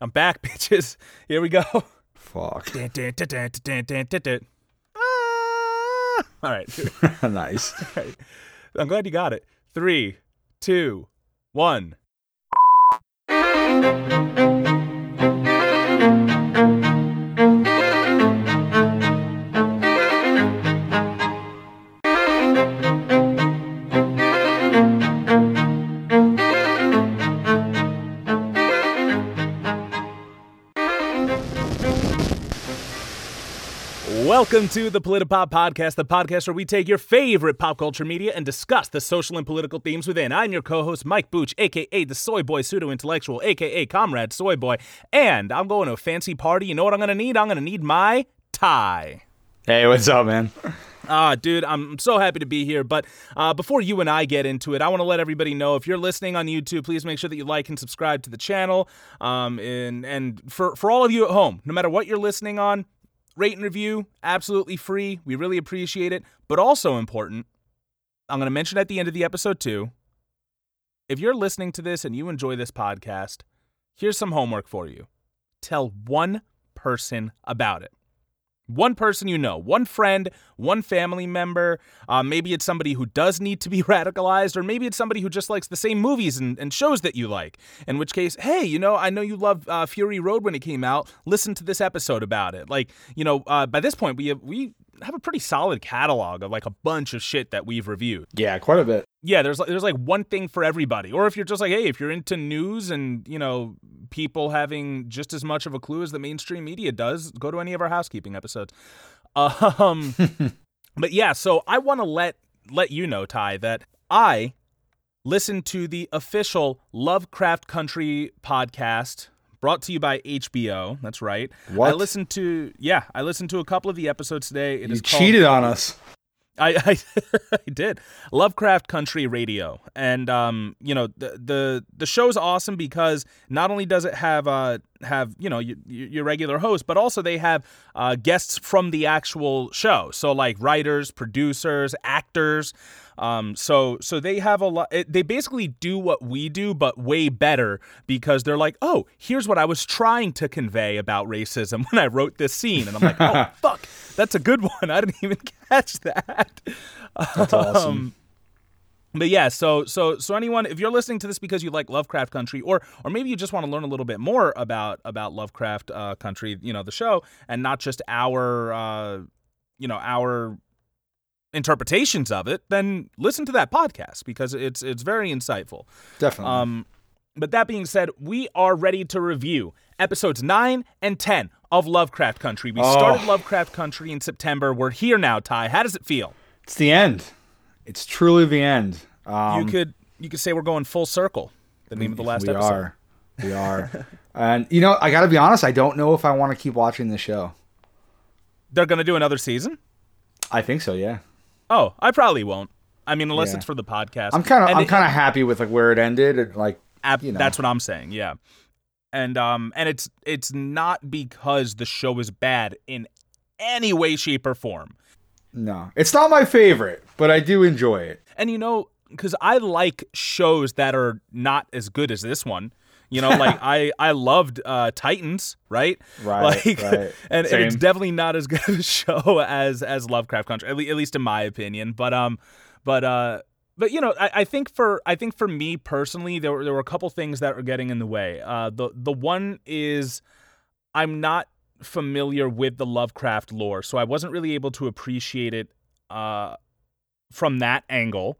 I'm back, bitches. Here we go. Fuck. Dun, dun, dun. Ah! All right. nice. All right. I'm glad you got it. Three, two, one. Welcome to the Politipop Podcast, the podcast where we take your favorite pop culture media and discuss the social and political themes within. I'm your co-host, Mike Booch, aka the Soy Boy Pseudo Intellectual, aka Comrade Soy Boy, and I'm going to a fancy party. You know what I'm gonna need? I'm gonna need my tie. Hey, what's up, man? Ah, dude, I'm so happy to be here. But uh, before you and I get into it, I want to let everybody know if you're listening on YouTube, please make sure that you like and subscribe to the channel. Um, and and for for all of you at home, no matter what you're listening on, rate and review, absolutely free. We really appreciate it. But also important, I'm going to mention at the end of the episode too. If you're listening to this and you enjoy this podcast, here's some homework for you. Tell one person about it. One person you know, one friend, one family member. Uh, maybe it's somebody who does need to be radicalized, or maybe it's somebody who just likes the same movies and, and shows that you like. In which case, hey, you know, I know you loved uh, Fury Road when it came out. Listen to this episode about it. Like, you know, uh, by this point, we have, we have a pretty solid catalog of like a bunch of shit that we've reviewed Yeah, quite a bit. yeah, there's like there's like one thing for everybody. Or if you're just like, hey, if you're into news and you know people having just as much of a clue as the mainstream media does, go to any of our housekeeping episodes. Um, but yeah, so I want to let let you know, Ty, that I listen to the official Lovecraft Country podcast. Brought to you by HBO. That's right. I listened to yeah, I listened to a couple of the episodes today. It You is called- cheated on us. I, I I did Lovecraft Country Radio, and um, you know the the the show's awesome because not only does it have uh have you know your, your regular host, but also they have uh, guests from the actual show. So like writers, producers, actors. Um, so so they have a lot. They basically do what we do, but way better because they're like, oh, here's what I was trying to convey about racism when I wrote this scene, and I'm like, oh fuck, that's a good one. I didn't even catch that. That's awesome. But yeah, so so so anyone, if you're listening to this because you like Lovecraft Country, or or maybe you just want to learn a little bit more about about Lovecraft uh, Country, you know, the show, and not just our uh, you know our interpretations of it, then listen to that podcast because it's it's very insightful. Definitely. Um, but that being said, we are ready to review episodes 9 and 10 of Lovecraft Country. We started Oh. Lovecraft Country in September. We're here now, Ty. How does it feel? it's the end. It's truly the end. Um, you could you could say we're going full circle. The name of the last we episode. are. We are. and you know, I got to be honest. I don't know if I want to keep watching the show. They're going to do another season? I think so. Yeah. Oh, I probably won't. I mean, unless Yeah. it's for the podcast. I'm kind of. I'm kind of happy with like where it ended. And, like. ab- you know. That's what I'm saying. Yeah. And um and it's it's not because the show is bad in any way shape or form. No, it's not my favorite, but I do enjoy it. And you know, because I like shows that are not as good as this one. You know, like I I loved uh, Titans, right? Right, Like, right. And, and it's definitely not as good a show as as Lovecraft Country, at, le- at least in my opinion. But um, but uh, but you know, I, I think for I think for me personally, there were there were a couple things that were getting in the way. Uh, the the one is I'm not familiar with the Lovecraft lore, so I wasn't really able to appreciate it uh, from that angle.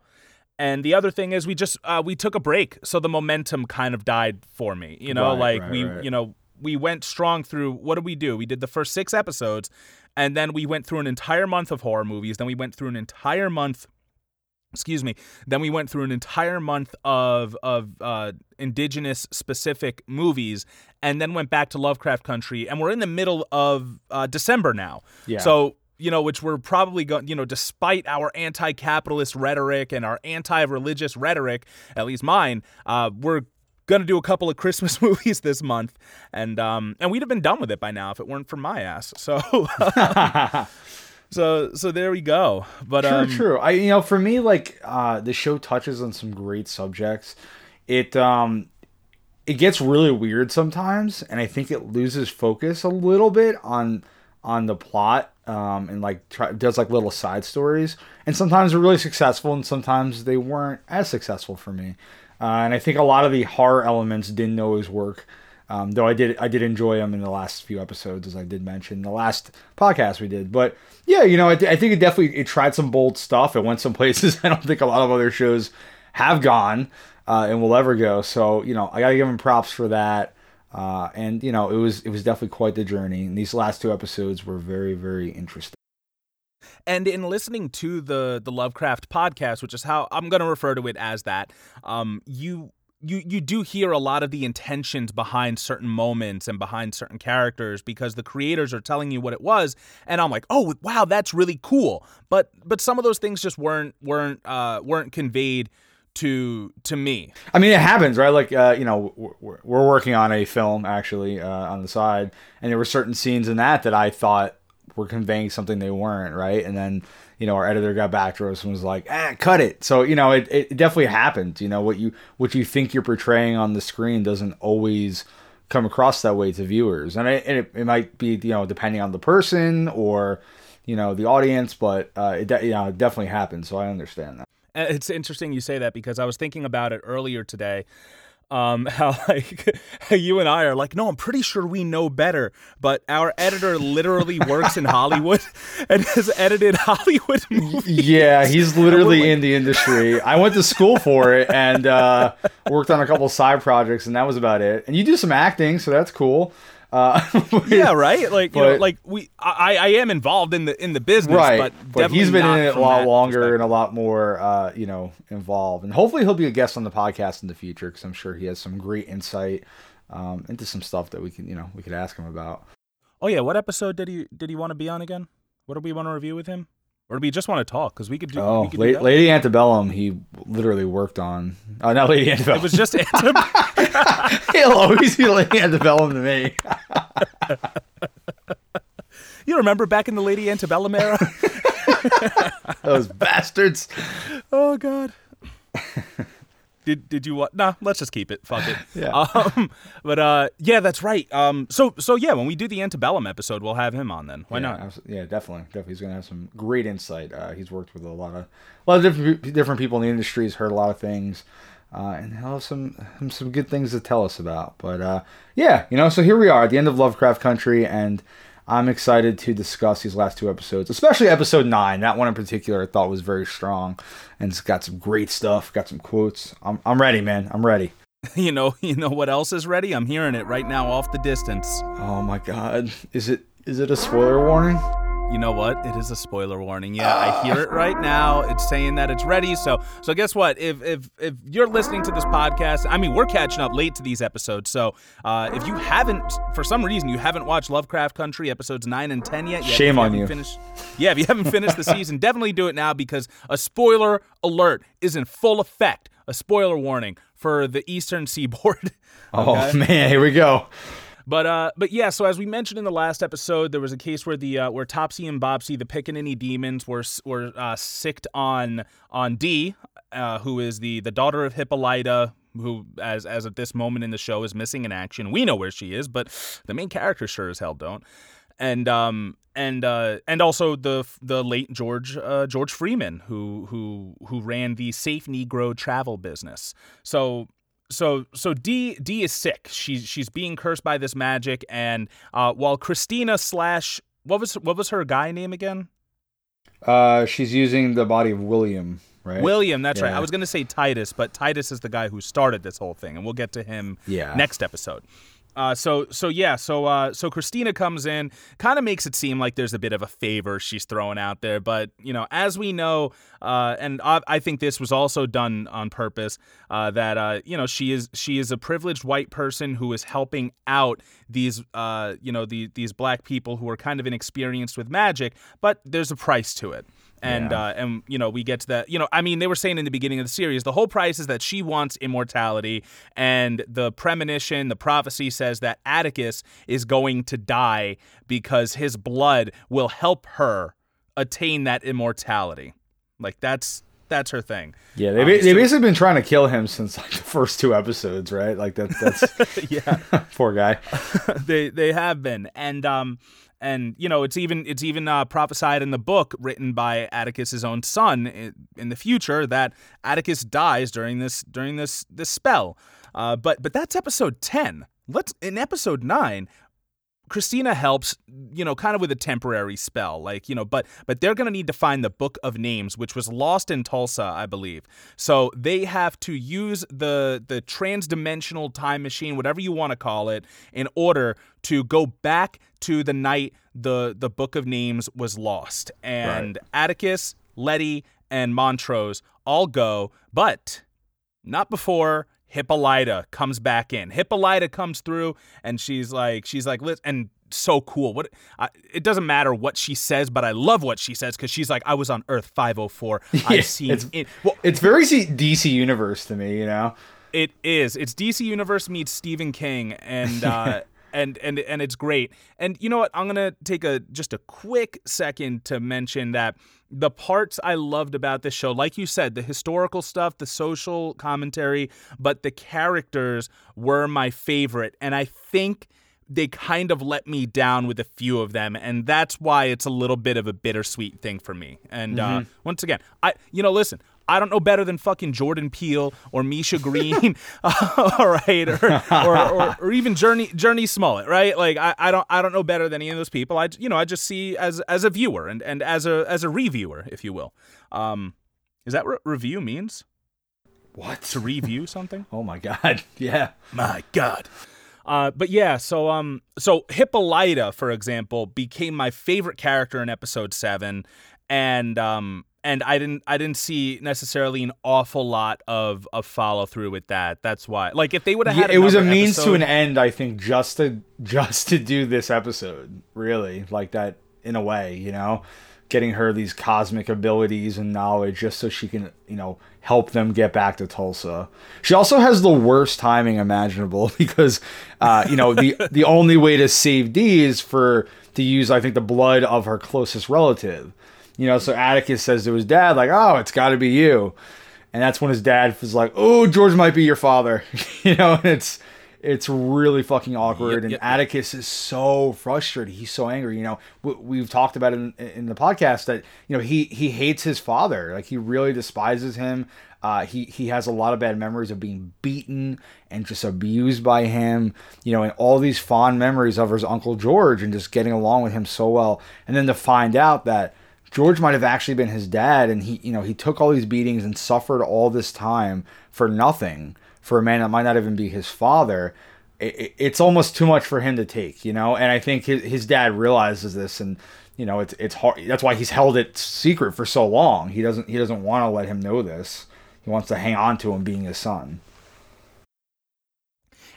And the other thing is we just uh, we took a break, so the momentum kind of died for me. You know, Right, like right, we right. you know we went strong through what did we do? We did the first six episodes, and then we went through an entire month of horror movies. Then we went through an entire month excuse me then we went through an entire month of of uh, indigenous specific movies and then went back to lovecraft country and we're in the middle of uh, december now Yeah. so you know which we're probably going you know despite our anti-capitalist rhetoric and our anti-religious rhetoric at least mine uh, we're gonna do a couple of christmas movies this month and um and we'd have been done with it by now if it weren't for my ass so so so there we go but True, um true. I you know, for me, like uh the show touches on some great subjects. It um it gets really weird sometimes, and I think it loses focus a little bit on on the plot um, and like try, does like little side stories. And sometimes they're really successful, and sometimes they weren't as successful for me. Uh, and I think a lot of the horror elements didn't always work. Um, though I did, I did enjoy them in the last few episodes, as I did mention the last podcast we did. But yeah, you know, I, I think it definitely it tried some bold stuff. It went some places I don't think a lot of other shows have gone uh, and will ever go. So you know, I gotta give them props for that. Uh, and you know, it was it was definitely quite the journey. And these last two episodes were very very interesting. And in listening to the the Lovecraft podcast, which is how I'm going to refer to it as that, um, you you you do hear a lot of the intentions behind certain moments and behind certain characters because the creators are telling you what it was and I'm like oh wow that's really cool but but some of those things just weren't weren't uh, weren't conveyed to to me. I mean, it happens, right? Like, uh, you know, we're, we're working on a film actually uh, on the side, and there were certain scenes in that that I thought were conveying something they weren't, right? And then, you know, our editor got back to us and was like, "Ah, cut it." So, you know, it, it definitely happens. You know, what you what you think you're portraying on the screen doesn't always come across that way to viewers, and it, it, it might be, you know, depending on the person or you know the audience, but uh, it, you know, it definitely happens. So I understand that. Uh, it's interesting you say that because I was thinking about it earlier today. Um, how like you and I are like, no, I'm pretty sure we know better, but our editor literally works in Hollywood and has edited Hollywood movies. Yeah, he's literally like, in the industry. I went to school for it and uh, worked on a couple side projects, and that was about it. And you do some acting, so that's cool. Uh, yeah, right. Like but, you know, like we, I, I am involved in the in the business, right? But, but he's been in it a lot longer and a lot more, uh, you know, involved. And hopefully, he'll be a guest on the podcast in the future because I'm sure he has some great insight um, into some stuff that we can, you know, we could ask him about. Oh yeah, what episode did he did he want to be on again? What do we want to review with him? Or do we just want to talk? Because we could do. Oh, could La- do Lady Antebellum. He literally worked on. Oh, not Lady Antebellum. It was just Antebellum. He'll always be Lady Antebellum to me. you remember back in the Lady Antebellum era? Those bastards. Oh God. Did did you what? Nah, let's just keep it. Fuck it. yeah. Um, but uh, yeah, that's right. Um, so so yeah, when we do the antebellum episode, we'll have him on then. Why yeah, not? Yeah, definitely. Definitely, he's gonna have some great insight. Uh, he's worked with a lot of a lot of different different people in the industry. He's heard a lot of things. Uh, and he'll have some some good things to tell us about. But uh, yeah, you know, so here we are at the end of Lovecraft Country, and I'm excited to discuss these last two episodes, especially episode nine. That one in particular, I thought was very strong, and it's got some great stuff. Got some quotes. I'm I'm ready, man. I'm ready. You know, you know what else is ready? I'm hearing it right now off the distance. Oh my god, is it is it a spoiler warning? You know what? It is a spoiler warning. Yeah, I hear it right now. It's saying that it's ready. So, so guess what? If if if you're listening to this podcast, I mean, we're catching up late to these episodes. So, uh, if you haven't, for some reason, you haven't watched Lovecraft Country episodes nine and ten yet, shame on you. Finished, yeah, if you haven't finished the season, definitely do it now because a spoiler alert is in full effect. A spoiler warning for the Eastern Seaboard. Oh, okay? Oh man, here we go. But uh, but yeah. So as we mentioned in the last episode, there was a case where the uh, where Topsy and Bopsy, the Pickaninny demons, were were uh, sicked on on Dee, uh, who is the the daughter of Hippolyta, who as as at this moment in the show is missing in action. We know where she is, but the main character sure as hell don't. And um and uh and also the the late George uh, George Freeman who who who ran the Safe Negro travel business. So so so Dee Dee is sick. She's she's being cursed by this magic, and uh, while Christina slash what was what was her guy name again? Uh, she's using the body of William, right? William, that's yeah. right. I was gonna say Titus, but Titus is the guy who started this whole thing, and we'll get to him yeah. next episode. Uh, so so yeah, so uh, so Christina comes in, kind of makes it seem like there's a bit of a favor she's throwing out there, but you know, as we know, uh, and I, I, think this was also done on purpose, uh, that uh, you know she is she is a privileged white person who is helping out these uh, you know the, these black people who are kind of inexperienced with magic, but there's a price to it and yeah. uh, and you know we get to that you know i mean they were saying in the beginning of the series the whole price is that she wants immortality and the premonition the prophecy says that atticus is going to die because his blood will help her attain that immortality like that's that's her thing. Yeah, they um, they basically been trying to kill him since like the first two episodes, right? Like that that's yeah, poor guy. they they have been, and um, and you know it's even it's even uh, prophesied in the book written by Atticus's own son in, the future that Atticus dies during this during this this spell. Uh, but but that's episode ten. Let's in episode nine. Christina helps, you know, kind of with a temporary spell, like you know, but but they're gonna need to find the Book of Names, which was lost in Tulsa, I believe. So they have to use the the transdimensional time machine, whatever you want to call it, in order to go back to the night the the Book of Names was lost. And right. Atticus, Leti, and Montrose all go, but not before Hippolyta comes back in. Hippolyta comes through and she's like, she's like, and so cool. What I, it doesn't matter what she says, but I love what she says because she's like, I was on Earth 504. Yeah, I've seen it's, it. Well, it's very DC Universe to me, you know. It is. It's DC Universe meets Stephen King, and uh, and and and it's great. And you know what? I'm gonna take a just a quick second to mention that the parts I loved about this show, like you said, the historical stuff, the social commentary, but the characters were my favorite, and I think they kind of let me down with a few of them. And that's why it's a little bit of a bittersweet thing for me. And uh, mm-hmm. uh, once again i you know listen I don't know better than fucking Jordan Peele or Misha Green, all right, or, or, or, or, even Journey Jurnee Smollett, right? Like I, I don't I don't know better than any of those people. I you know I just see as as a viewer and, and as a as a reviewer, if you will. Um, is that what review means? What to review something? oh my god, yeah, my god. Uh, but yeah, so um, so Hippolyta, for example, became my favorite character in episode seven, and um, and I didn't I didn't see necessarily an awful lot of of follow through with that. That's why. Like if they would have had yeah, it was a means episode, to an end, I think, just to just to do this episode. Really, like that in a way, you know, getting her these cosmic abilities and knowledge just so she can, you know, help them get back to Tulsa. She also has the worst timing imaginable because, uh, you know, the the only way to save Dee is for to use, I think, the blood of her closest relative. You know, so Atticus says to his dad, like, "Oh, it's got to be you," and that's when his dad was like, "Oh, George might be your father," you know, and it's it's really fucking awkward. Yep, and yep, Atticus is so frustrated. He's so angry. You know, we, have talked about it in, in, the podcast that you know he he hates his father. Like he really despises him. Uh, he he has a lot of bad memories of being beaten and just abused by him. You know, and all these fond memories of his uncle George and just getting along with him so well. And then to find out that George might have actually been his dad, and he, you know, he took all these beatings and suffered all this time for nothing for a man that might not even be his father. It, it's almost too much for him to take, you know. And I think his, his dad realizes this, and you know, it's it's hard. That's why he's held it secret for so long. He doesn't he doesn't want to let him know this. He wants to hang on to him being his son.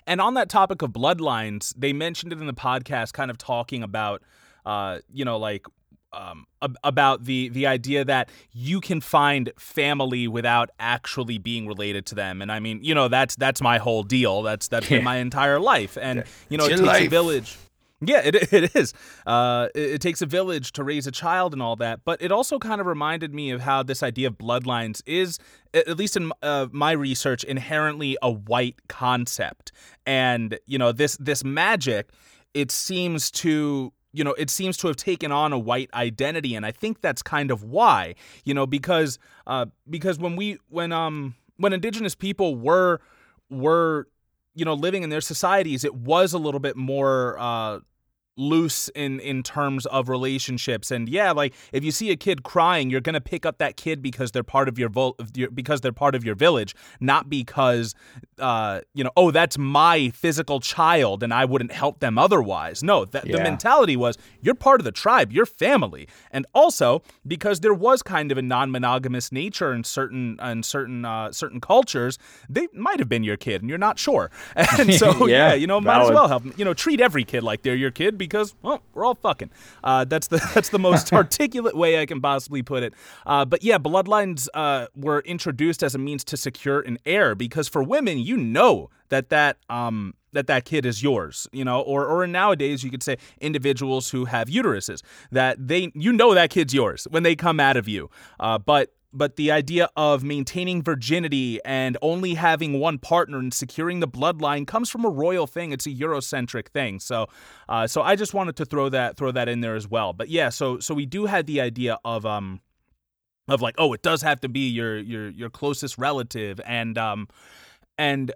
And on that topic of bloodlines, they mentioned it in the podcast, kind of talking about, uh, you know, like um, about the the idea that you can find family without actually being related to them, and I mean, you know, that's that's my whole deal. That's that's yeah. been my entire life, and you know, it takes life. a village. Yeah, it it is. Uh, it, it, takes a village to raise a child and all that, but it also kind of reminded me of how this idea of bloodlines is, at least in uh, my research, inherently a white concept, and you know, this this magic, it seems to you know, it seems to have taken on a white identity, and I think that's kind of why, you know, because uh, because when we when um when indigenous people were were you know living in their societies, it was a little bit more uh, loose in in terms of relationships and yeah like if you see a kid crying you're going to pick up that kid because they're part of your, vo- because they're part of your village not because uh you know oh that's my physical child and I wouldn't help them otherwise no that yeah. the mentality was you're part of the tribe you're family and also because there was kind of a non-monogamous nature in certain in certain uh, certain cultures they might have been your kid and you're not sure and so yeah, yeah you know valid. might as well help you know treat every kid like they're your kid because because well, we're all fucking. Uh, that's the that's the most articulate way I can possibly put it. Uh, but yeah, bloodlines uh, were introduced as a means to secure an heir because for women, you know that that um, that that kid is yours, you know, or or nowadays you could say individuals who have uteruses that they you know that kid's yours when they come out of you. Uh, but but the idea of maintaining virginity and only having one partner and securing the bloodline comes from a royal thing. It's a Eurocentric thing. So, uh, so I just wanted to throw that throw that in there as well. But yeah, so so we do have the idea of um of like oh it does have to be your your your closest relative and um and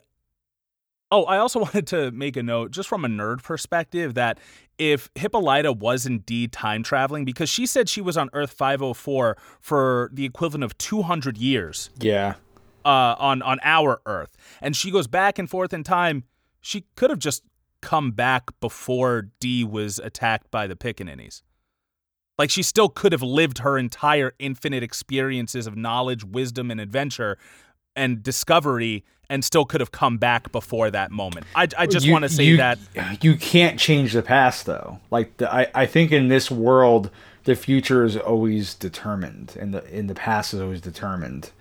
Oh, I also wanted to make a note, just from a nerd perspective, that if Hippolyta was indeed time traveling, because she said she was on Earth 504 for the equivalent of 200 years. Yeah. Uh, on on our Earth, and she goes back and forth in time. She could have just come back before Dee was attacked by the Pickaninnies. Like she still could have lived her entire infinite experiences of knowledge, wisdom, and adventure and discovery and still could have come back before that moment. I, I just want to say you, that you can't change the past though. Like the, I, I think in this world the future is always determined and the in the past is always determined.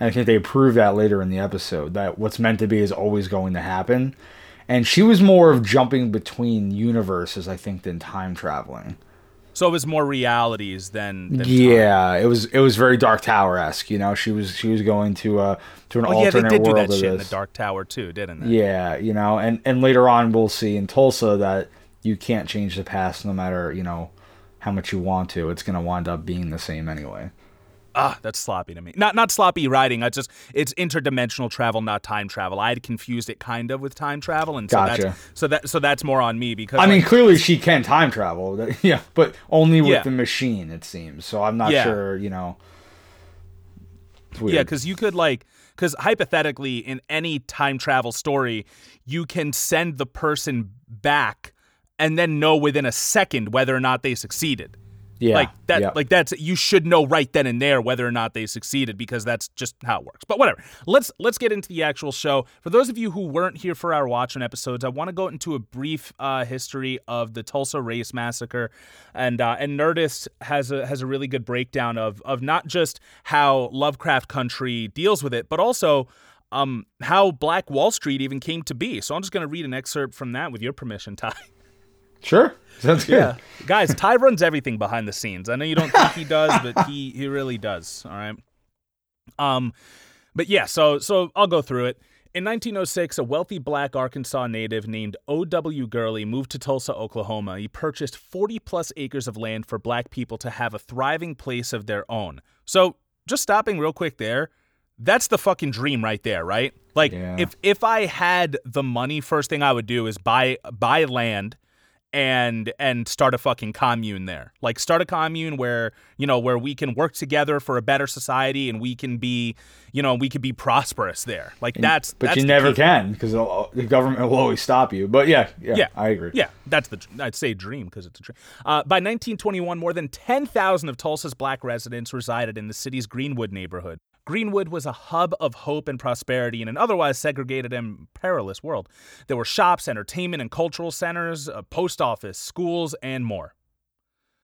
And I think they prove that later in the episode that what's meant to be is always going to happen. And she was more of jumping between universes, I think, than time traveling. So it was more realities than, than yeah. Time. It was it was very Dark Tower esque. You know, she was she was going to uh to an oh, alternate yeah, they did world do that shit in the Dark Tower too, didn't they? Yeah, you know, and and later on we'll see in Tulsa that you can't change the past no matter you know how much you want to. It's gonna wind up being the same anyway ah, that's sloppy to me. Not not sloppy writing. I just it's interdimensional travel, not time travel. I had confused it kind of with time travel, and so gotcha. that's so that so that's more on me because I mean clearly she can time travel, yeah, but only with yeah. the machine it seems. So I'm not yeah. sure, you know. Yeah, because you could like because hypothetically in any time travel story, you can send the person back and then know within a second whether or not they succeeded. Yeah. Like that yeah. like that's you should know right then and there whether or not they succeeded because that's just how it works. But whatever. Let's let's get into the actual show. For those of you who weren't here for our watching episodes, I want to go into a brief uh, history of the Tulsa Race Massacre. And uh, and Nerdist has a has a really good breakdown of of not just how Lovecraft Country deals with it, but also um, how Black Wall Street even came to be. So I'm just going to read an excerpt from that with your permission, Ty. Sure. Sounds good. Yeah. Guys, Ty runs everything behind the scenes. I know you don't think he does, but he he really does. All right. Um but yeah, so so I'll go through it. In 1906, a wealthy black Arkansas native named O.W. Gurley moved to Tulsa, Oklahoma. He purchased 40 plus acres of land for black people to have a thriving place of their own. So, just stopping real quick there, that's the fucking dream right there, right? Like yeah. if if I had the money, first thing I would do is buy buy land and and start a fucking commune there. Like start a commune where, you know, where we can work together for a better society and we can be, you know, we could be prosperous there. Like that's But that's you never key. can because the government will always stop you. But yeah, yeah, yeah I agree. Yeah, that's the I'd say dream because it's a dream. Uh, by 1921, more than 10,000 of Tulsa's black residents resided in the city's Greenwood neighborhood. Greenwood was a hub of hope and prosperity in an otherwise segregated and perilous world. There were shops, entertainment and cultural centers, a post office, schools, and more.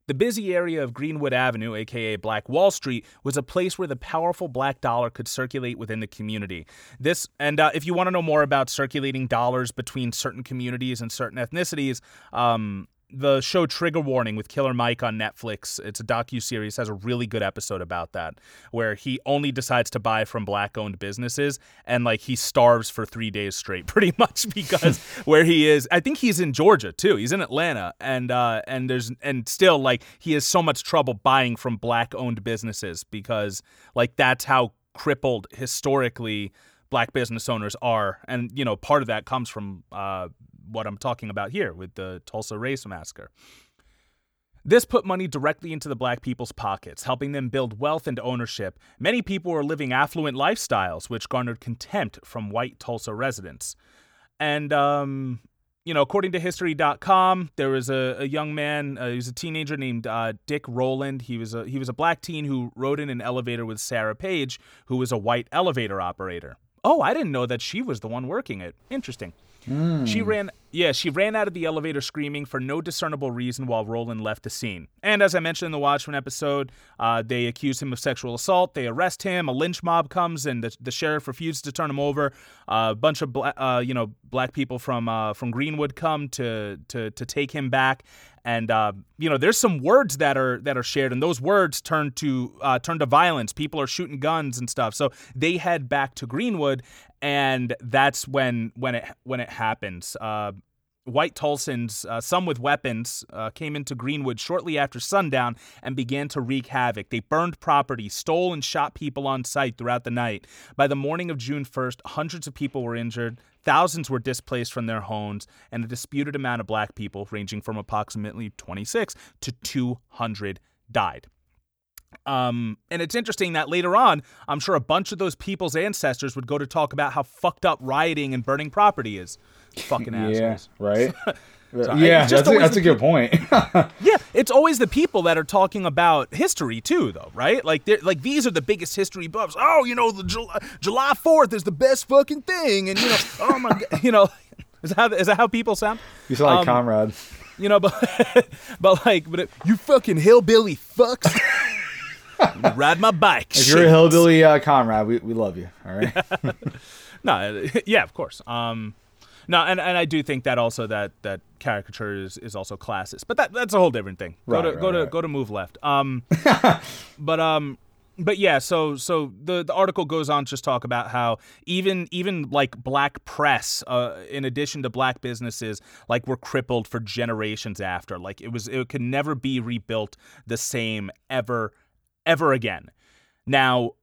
The busy area of Greenwood Avenue, aka Black Wall Street, was a place where the powerful black dollar could circulate within the community. This, and uh, if you want to know more about circulating dollars between certain communities and certain ethnicities, um, the show Trigger Warning with Killer Mike on Netflix. It's a docu series. Has a really good episode about that, where he only decides to buy from black-owned businesses, and like he starves for three days straight, pretty much because where he is. I think he's in Georgia too. He's in Atlanta, and uh, and there's and still like he has so much trouble buying from black-owned businesses because like that's how crippled historically black business owners are and you know part of that comes from uh, what I'm talking about here with the Tulsa Race Massacre. This put money directly into the black people's pockets, helping them build wealth and ownership. Many people were living affluent lifestyles, which garnered contempt from white Tulsa residents. And, um, you know, according to History.com, there was a, a young man. Uh, he was a teenager named uh, Dick Rowland. He was a he was a black teen who rode in an elevator with Sarah Page, who was a white elevator operator. Oh, I didn't know that she was the one working it. Interesting. Mm. She ran Yeah, she ran out of the elevator screaming for no discernible reason while Rowland left the scene. And as I mentioned in the Watchmen episode, uh, they accuse him of sexual assault. They arrest him. A lynch mob comes, and the, the sheriff refuses to turn him over. Uh, a bunch of bla- uh, you know black people from uh, from Greenwood come to to to take him back. And uh, you know, there's some words that are that are shared, and those words turn to uh, turn to violence. People are shooting guns and stuff. So they head back to Greenwood, and that's when when it when it happens. Uh, White Tulsans, uh, some with weapons, uh, came into Greenwood shortly after sundown and began to wreak havoc. They burned property, stole and shot people on sight throughout the night. By the morning of June 1st, hundreds of people were injured, thousands were displaced from their homes, and a disputed amount of black people, ranging from approximately 26 to 200, died. Um, and it's interesting that later on, I'm sure a bunch of those people's ancestors would go to talk about how fucked up rioting and burning property is. Fucking assholes. Yeah, right. Yeah, that's a, that's a good point. Yeah, it's always the people that are talking about history too, though, right? Like, they're like these are the biggest history buffs. Oh, you know, the July, July 4th is the best fucking thing, and you know, oh my god, you know, is that how, is that how people sound? you sound like Um, comrade. You know, but but like, but it, you fucking hillbilly fucks. Ride my bike. If you're a hillbilly uh, comrade, we, we love you. All right. No, uh, yeah, of course. Um, no, and, and I do think that also that that caricature is, is also classist, but that that's a whole different thing. Go Right, to right, go to go to move left. Um, but um, but yeah. So so the the article goes on to just talk about how even even like black press, uh, in addition to black businesses, like were crippled for generations after. Like it was it could never be rebuilt the same ever ever again. Now,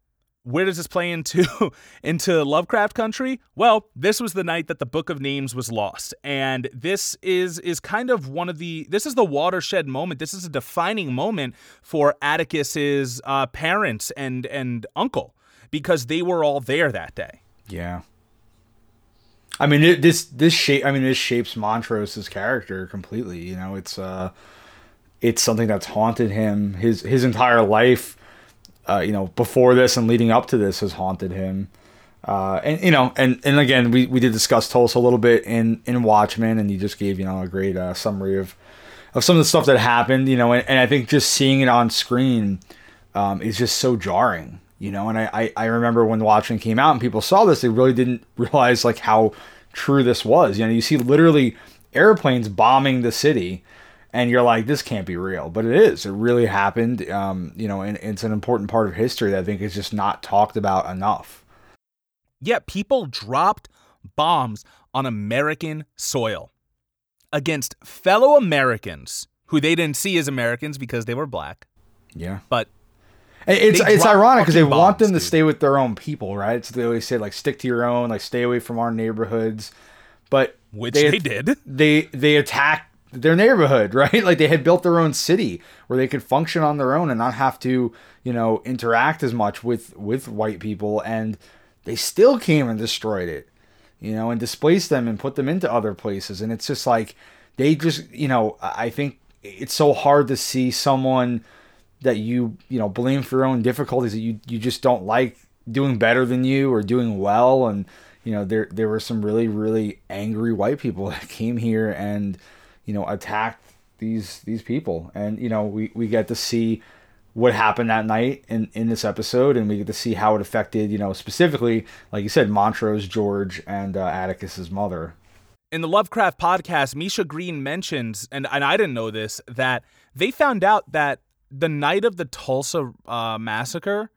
where does this play into into Lovecraft country? Well, this was the night that the Book of Names was lost, and this is is kind of one of the this is the watershed moment. This is a defining moment for Atticus's uh, parents and and uncle because they were all there that day. Yeah. I mean, it, this this shape. I mean, this shapes Montrose's character completely. You know, it's uh, it's something that's haunted him his his entire life. Uh, you know, before this and leading up to this has haunted him. Uh, and you know, and and again, we, we did discuss Tulsa a little bit in in Watchmen, and you just gave you know a great uh, summary of of some of the stuff that happened. You know, and, and I think just seeing it on screen um, is just so jarring. You know, and I, I I remember when Watchmen came out and people saw this, they really didn't realize like how true this was. You know, you see literally airplanes bombing the city and you're like, this can't be real, but it is. It really happened. Um, you know, and it's an important part of history that I think is just not talked about enough. Yeah, people dropped bombs on American soil against fellow Americans who they didn't see as Americans because they were black, Yeah, but it's it's ironic because they fucking want them to dude. stay with their own people, right? So they always say like, stick to your own, like stay away from our neighborhoods. But which they, did. they they attacked their neighborhood, right? Like they had built their own city where they could function on their own and not have to, you know, interact as much with with white people and they still came and destroyed it. You know, and displaced them and put them into other places and it's just like they just, you know, I think it's so hard to see someone that you, you know, blame for your own difficulties that you you just don't like doing better than you or doing well and you know there there were some really really angry white people that came here and you know attacked these these people and you know we we get to see what happened that night in in this episode and we get to see how it affected you know specifically like you said montrose george and uh, atticus's mother In the Lovecraft podcast, Misha Green mentions, and, and I didn't know this, that they found out that the night of the Tulsa uh, massacre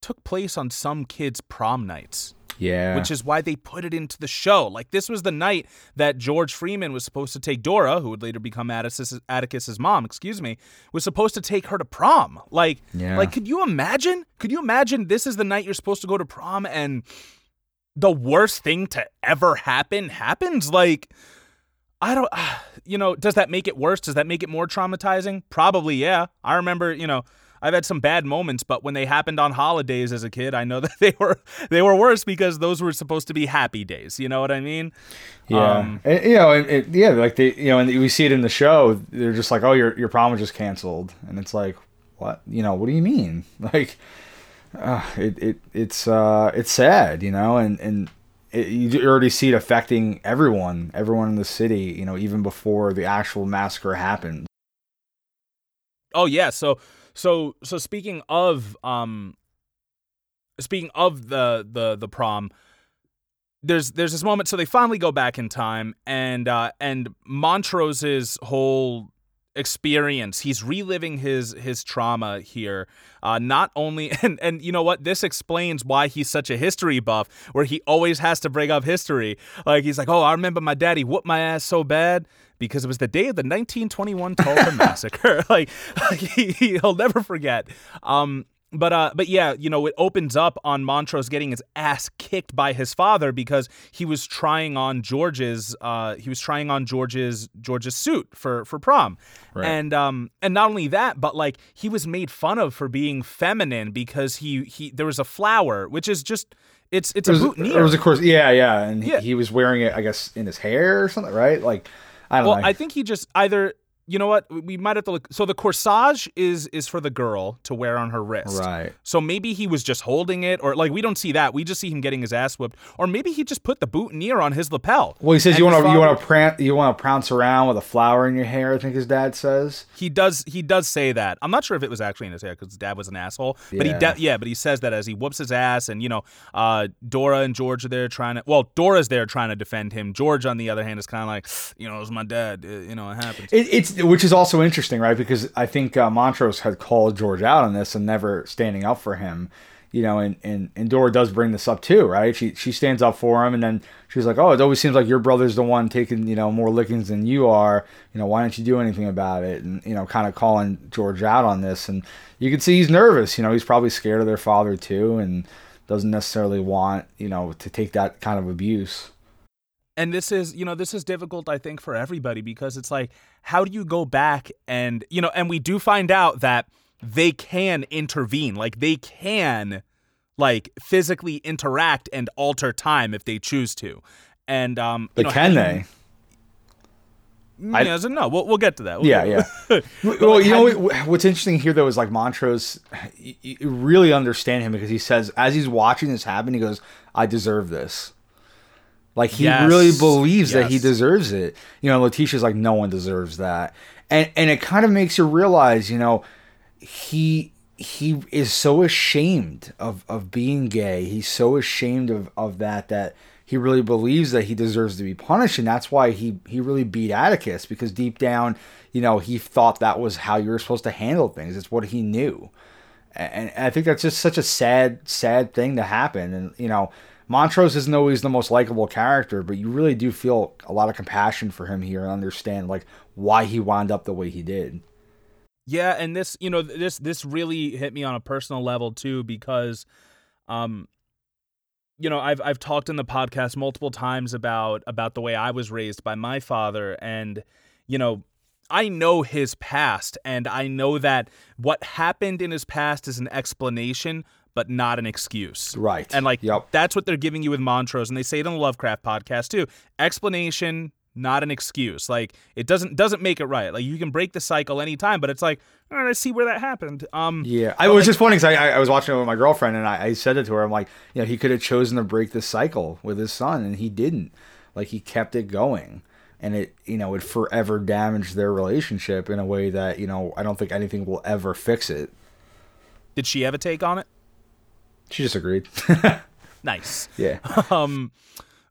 took place on some kids' prom nights. Yeah which is why they put it into the show. Like this was the night that George Freeman was supposed to take Dora, who would later become Atticus, Atticus's mom, excuse me, was supposed to take her to prom. Like, Yeah. like could you imagine? Could you imagine this is the night you're supposed to go to prom and the worst thing to ever happen happens? Like, I don't, you know, does that make it worse? Does that make it more traumatizing? Probably, yeah. I remember, you know, I've had some bad moments, but when they happened on holidays as a kid, I know that they were they were worse because those were supposed to be happy days. You know what I mean? yeah Um, And, you know it, it, yeah like they you know and we see it in the show they're just like oh your your prom was just canceled and it's like what you know what do you mean like uh, it, it it's uh it's sad you know and and it, you already see it affecting everyone, everyone in the city. You know, even before the actual massacre happened. Oh yeah, so so so speaking of um speaking of the the the prom there's there's this moment so they finally go back in time and uh and Montrose's whole experience he's reliving his his trauma here uh not only and and you know what? This explains why he's such a history buff where he always has to bring up history. Like he's like oh i remember my daddy whooped my ass so bad because it was the day of the 1921 tulsa massacre like, like he, he'll never forget um but uh but yeah you know it opens up on montrose getting his ass kicked by his father because he was trying on george's uh he was trying on george's george's suit for for prom Right. and um and not only that but like he was made fun of for being feminine because he he there was a flower which is just it's it's It a was, boutonniere it was of course, yeah, yeah, and he- Yeah. He, was wearing it, I guess, in his hair or something, right? Like, I don't well know. i think he just either you know what we might have to look so the corsage is is for the girl to wear on her wrist right. So maybe he was just holding it, or like we don't see that. We just see him getting his ass whipped, or maybe he just put the boutonniere on his lapel. Well, he says you want to you want to prance you want to prounce around with a flower in your hair. I think his dad says. He does. He does say that. I'm not sure if it was actually in his hair because his dad was an asshole. Yeah. But he, Yeah. de- yeah, but he says that as he whoops his ass, and you know, uh, Dora and George are there trying to. Well, Dora's there trying to defend him. George, on the other hand, is kind of like, you know, it was my dad. uh, You know, it happens. It, it's which is also interesting, right? Because I think uh, Montrose had called George out on this and never standing up for him. You know, and, and and Dora does bring this up too, right? She she stands up for him, and then she's like, "Oh, it always seems like your brother's the one taking you know more lickings than you are. You know, why don't you do anything about it?" And you know, kind of calling George out on this, and you can see he's nervous. You know, he's probably scared of their father too, and doesn't necessarily want you know to take that kind of abuse. And this is you know this is difficult i think for everybody because it's like how do you go back and you know and we do find out that they can intervene like they can like physically interact and alter time if they choose to and um you But know, can they? you- I- yes and no we'll, we'll get to that We'll Yeah, yeah. Well, like, you know what- what's interesting here though is like Montrose, you, you really understand him because he says as he's watching this happen, he goes, "I deserve this." Like he Yes, really believes that he deserves it. You know, Letitia's like, "No one deserves that," and and it kind of makes you realize, you know, he he is so ashamed of of being gay. He's so ashamed of of that that he really believes that he deserves to be punished, and that's why he he really beat Atticus because deep down, you know, he thought that was how you were supposed to handle things. It's what he knew, and, and I think that's just such a sad sad thing to happen. And you know, Montrose isn't always the most likable character, but you really do feel a lot of compassion for him here and understand like why he wound up the way he did. Yeah, and this, you know, this this really hit me on a personal level too because um you know, I've I've talked in the podcast multiple times about about the way I was raised by my father and you know, I know his past and I know that what happened in his past is an explanation but not an excuse. Right. And like Yep. that's what they're giving you with Montrose, and they say it on the Lovecraft podcast too. Explanation, not an excuse. Like it doesn't doesn't make it right. Like you can break the cycle anytime, but it's like, all right, I see where that happened. Um, Yeah, I was just funny because I, I I was watching it with my girlfriend and I, I said it to her. I'm like, you know, he could have chosen to break the cycle with his son, and he didn't. Like he kept it going, and it you know it forever damaged their relationship in a way that you know I don't think anything will ever fix it. did she have a take on it? She just agreed. Nice. yeah, um,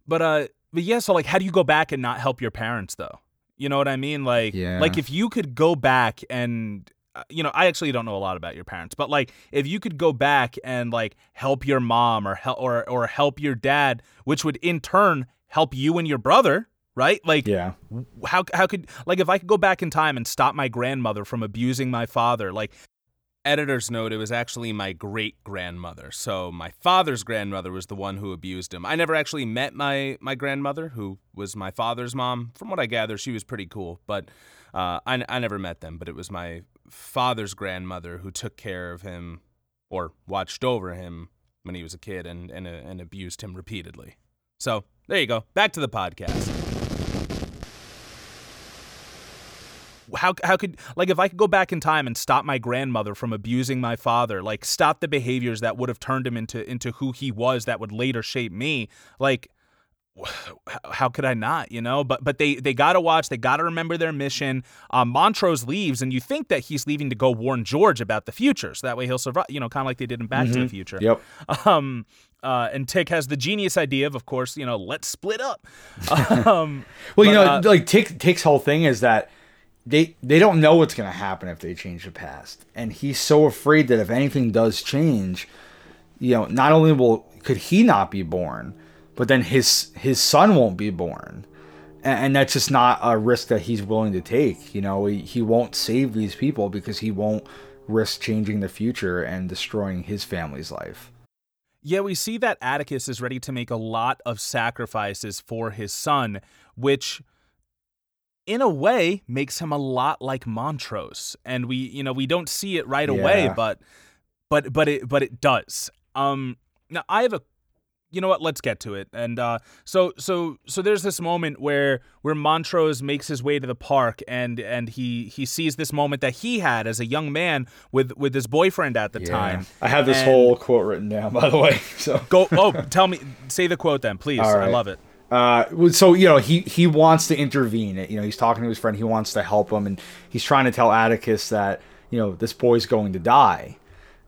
but uh, but yeah. So like, how do you go back and not help your parents though? You know what I mean? Like, Yeah. like if you could go back and uh, you know, I actually don't know a lot about your parents, but like if you could go back and like help your mom or help or or help your dad, which would in turn help you and your brother, right? Like yeah, how how could like if I could go back in time and stop my grandmother from abusing my father, like editor's note, it was actually my great grandmother. So my father's grandmother was the one who abused him. I never actually met my my grandmother, who was my father's mom. From what I gather, she was pretty cool, but uh, I I never met them. But it was my father's grandmother who took care of him or watched over him when he was a kid and and, uh, and abused him repeatedly. So there you go. Back to the podcast. How how could like if I could go back in time and stop my grandmother from abusing my father, like stop the behaviors that would have turned him into into who he was that would later shape me, like how could I not? You know, but but they they got to watch. They got to remember their mission. Um, Montrose leaves, and you think that he's leaving to go warn George about the future, so that way he'll survive. You know, kind of like they did in Back mm-hmm. to the mm-hmm. Future. Yep. Um, uh, and Tick has the genius idea of, of course, you know, let's split up. Um, well, you know, uh, like Tick Tick's whole thing is that they they don't know what's going to happen if they change the past, and he's so afraid that if anything does change, you know, not only will could he not be born but then his his son won't be born. And, and that's just not a risk that he's willing to take you know? He, he won't save these people because he won't risk changing the future and destroying his family's life. Yeah, we see that Atticus is ready to make a lot of sacrifices for his son, which in a way makes him a lot like Montrose. And we, you know, we don't see it right yeah. away, but but but it but it does. Um now I have a you know what let's get to it and uh, so so so there's this moment where where montrose makes his way to the park and and he he sees this moment that he had as a young man with with his boyfriend at the yeah. time i have this and whole quote written down by the way so go oh tell me say the quote then please right. i love it uh, so you know he he wants to intervene you know he's talking to his friend he wants to help him and he's trying to tell atticus that you know this boy's going to die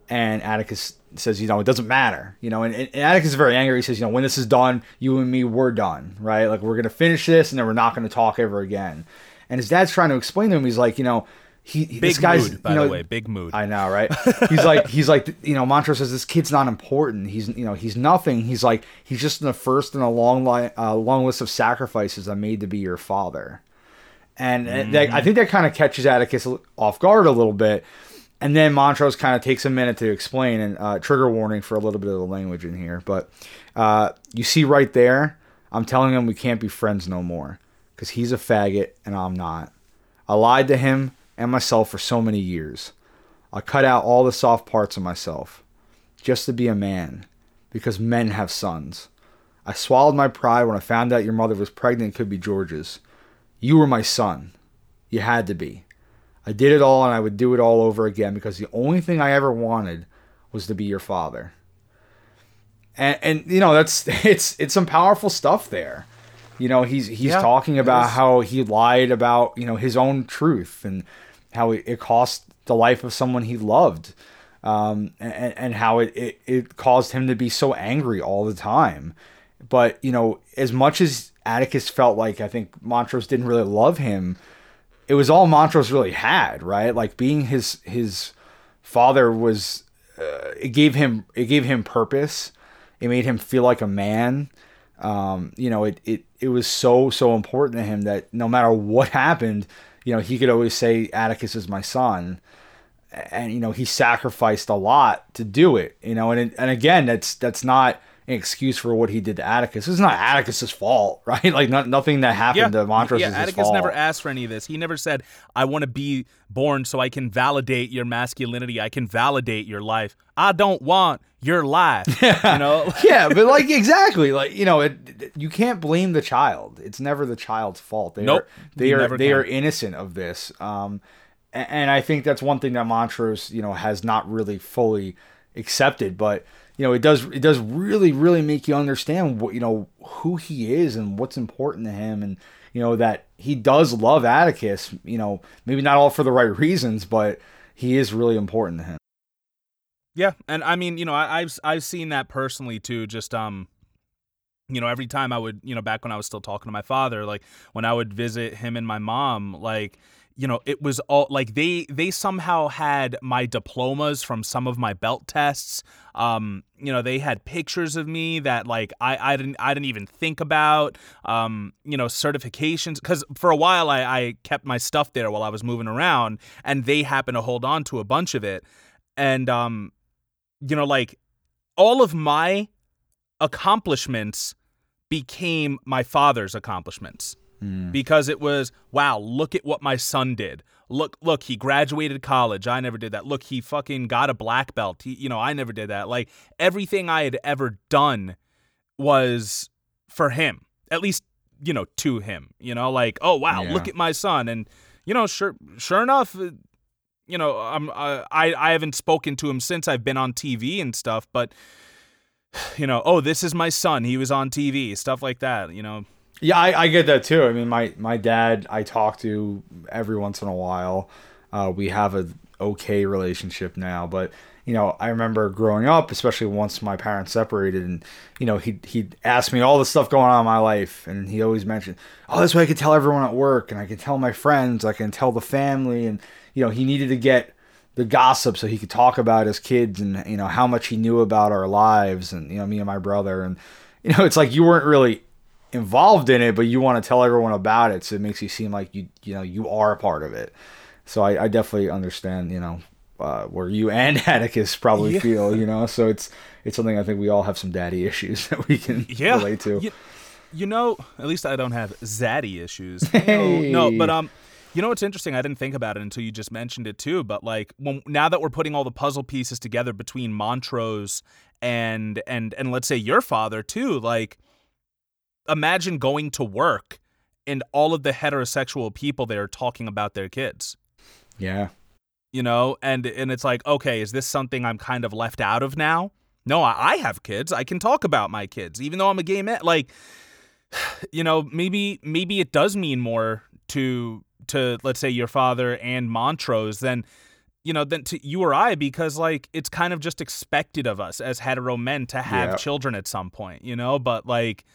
and atticus says, you know, it doesn't matter, you know, and, and Atticus is very angry. He says, you know, when this is done, you and me, we're done, right? Like we're gonna finish this, and then we're not gonna talk ever again. And his dad's trying to explain to him. He's like, you know, he big this guy's mood, by you know, the way, big mood. I know, right? he's like, he's like, you know, Montrose says this kid's not important. He's, you know, he's nothing. He's like, he's just in the first in a long line, uh, long list of sacrifices I made to be your father. And mm-hmm. that, I think that kind of catches Atticus off guard a little bit and then Montrose kind of takes a minute to explain, and uh, trigger warning for a little bit of the language in here. But uh, you see right there, I'm telling him we can't be friends no more because he's a faggot and I'm not. I lied to him and myself for so many years. I cut out all the soft parts of myself just to be a man because men have sons. I swallowed my pride when I found out your mother was pregnant and could be George's. You were my son. You had to be. I did it all and I would do it all over again because the only thing I ever wanted was to be your father. And and you know that's it's it's some powerful stuff there. You know, he's he's yeah, talking about how he lied about, you know, his own truth and how it, cost the life of someone he loved. Um, and, and how it, it, it caused him to be so angry all the time. But, you know, as much as Atticus felt like I think Montrose didn't really love him, it was all Montrose really had, right? Like being his his father was uh, it gave him it gave him purpose. It made him feel like a man. Um, you know, it, it it was so so important to him that no matter what happened, you know, he could always say Atticus is my son. And you know, he sacrificed a lot to do it, you know, and and again, that's that's not an excuse for what he did to Atticus. Is not Atticus's fault, right? Like not, nothing that happened yeah, to Montrose yeah, is Atticus his fault. never asked for any of this. He never said, "I want to be born so I can validate your masculinity. I can validate your life. I don't want your life." Yeah. You know? yeah, but like exactly, like you know, it, it, you can't blame the child. It's never the child's fault. They nope, are they are they can. are innocent of this. Um, and, and I think that's one thing that Montrose, you know, has not really fully accepted, but you know, it does it does really really make you understand what you know who he is and what's important to him, and you know that he does love Atticus. You know, maybe not all for the right reasons, but he is really important to him. Yeah, and I mean, you know, I, I've I've seen that personally too. Just um, you know, every time I would, you know, back when I was still talking to my father, like when I would visit him and my mom, like you know it was all like they they somehow had my diplomas from some of my belt tests um you know they had pictures of me that like i i didn't i didn't even think about um you know certifications because for a while i i kept my stuff there while i was moving around and they happened to hold on to a bunch of it and um you know like all of my accomplishments became my father's accomplishments. Mm. because it was wow look at what my son did. Look look he graduated college. I never did that. Look he fucking got a black belt. He, you know i never did that. Like everything i had ever done was for him at least you know to him you know like oh wow yeah. look at my son. And you know sure sure enough you know I'm uh, I I haven't spoken to him since I've been on TV and stuff but you know, oh, this is my son. He was on TV, stuff like that. You know. Yeah, I, I get that too. I mean, my my dad, I talk to every once in a while. Uh, we have a okay relationship now, but you know, I remember growing up, especially once my parents separated, and you know, he he'd ask me all the stuff going on in my life, and he always mentioned, "Oh, this way I could tell everyone at work, and I can tell my friends, I can tell the family," and you know, he needed to get the gossip so he could talk about his kids and you know how much he knew about our lives, and you know, me and my brother, and you know, it's like you weren't really involved in it, but you want to tell everyone about it, so it makes you seem like you you know you are a part of it. So I, I definitely understand, you know, uh, where you and Atticus probably yeah. feel, you know. So it's it's something I think we all have some daddy issues that we can yeah. relate to. You, you, know, at least I don't have zaddy issues. Hey. No, no, but um, you know what's interesting? I didn't think about it until you just mentioned it too. But like, when, now that we're putting all the puzzle pieces together between Montrose and and and let's say your father too, like, imagine going to work and all of the heterosexual people there talking about their kids. Yeah you know and and it's like okay is this something i'm kind of left out of now no i, I have kids i can talk about my kids even though i'm a gay man like you know maybe maybe it does mean more to to let's say your father and montrose than you know than to you or i because like it's kind of just expected of us as hetero men to have yeah. children at some point you know but like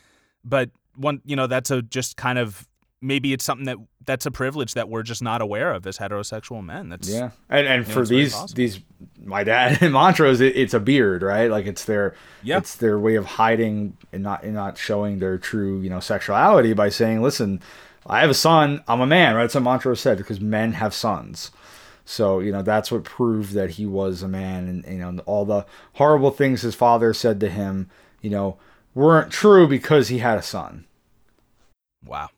but one you know that's a just kind of maybe it's something that that's a privilege that we're just not aware of as heterosexual men. That's yeah, and and for know, these these my dad and Montrose, it, it's a beard, right? Like it's their yeah. it's their way of hiding and not and not showing their true you know sexuality by saying, listen, I have a son, I'm a man, right? What Montrose said because men have sons. So you know that's what proved that he was a man, and you know all the horrible things his father said to him, you know, weren't true because he had a son. Wow.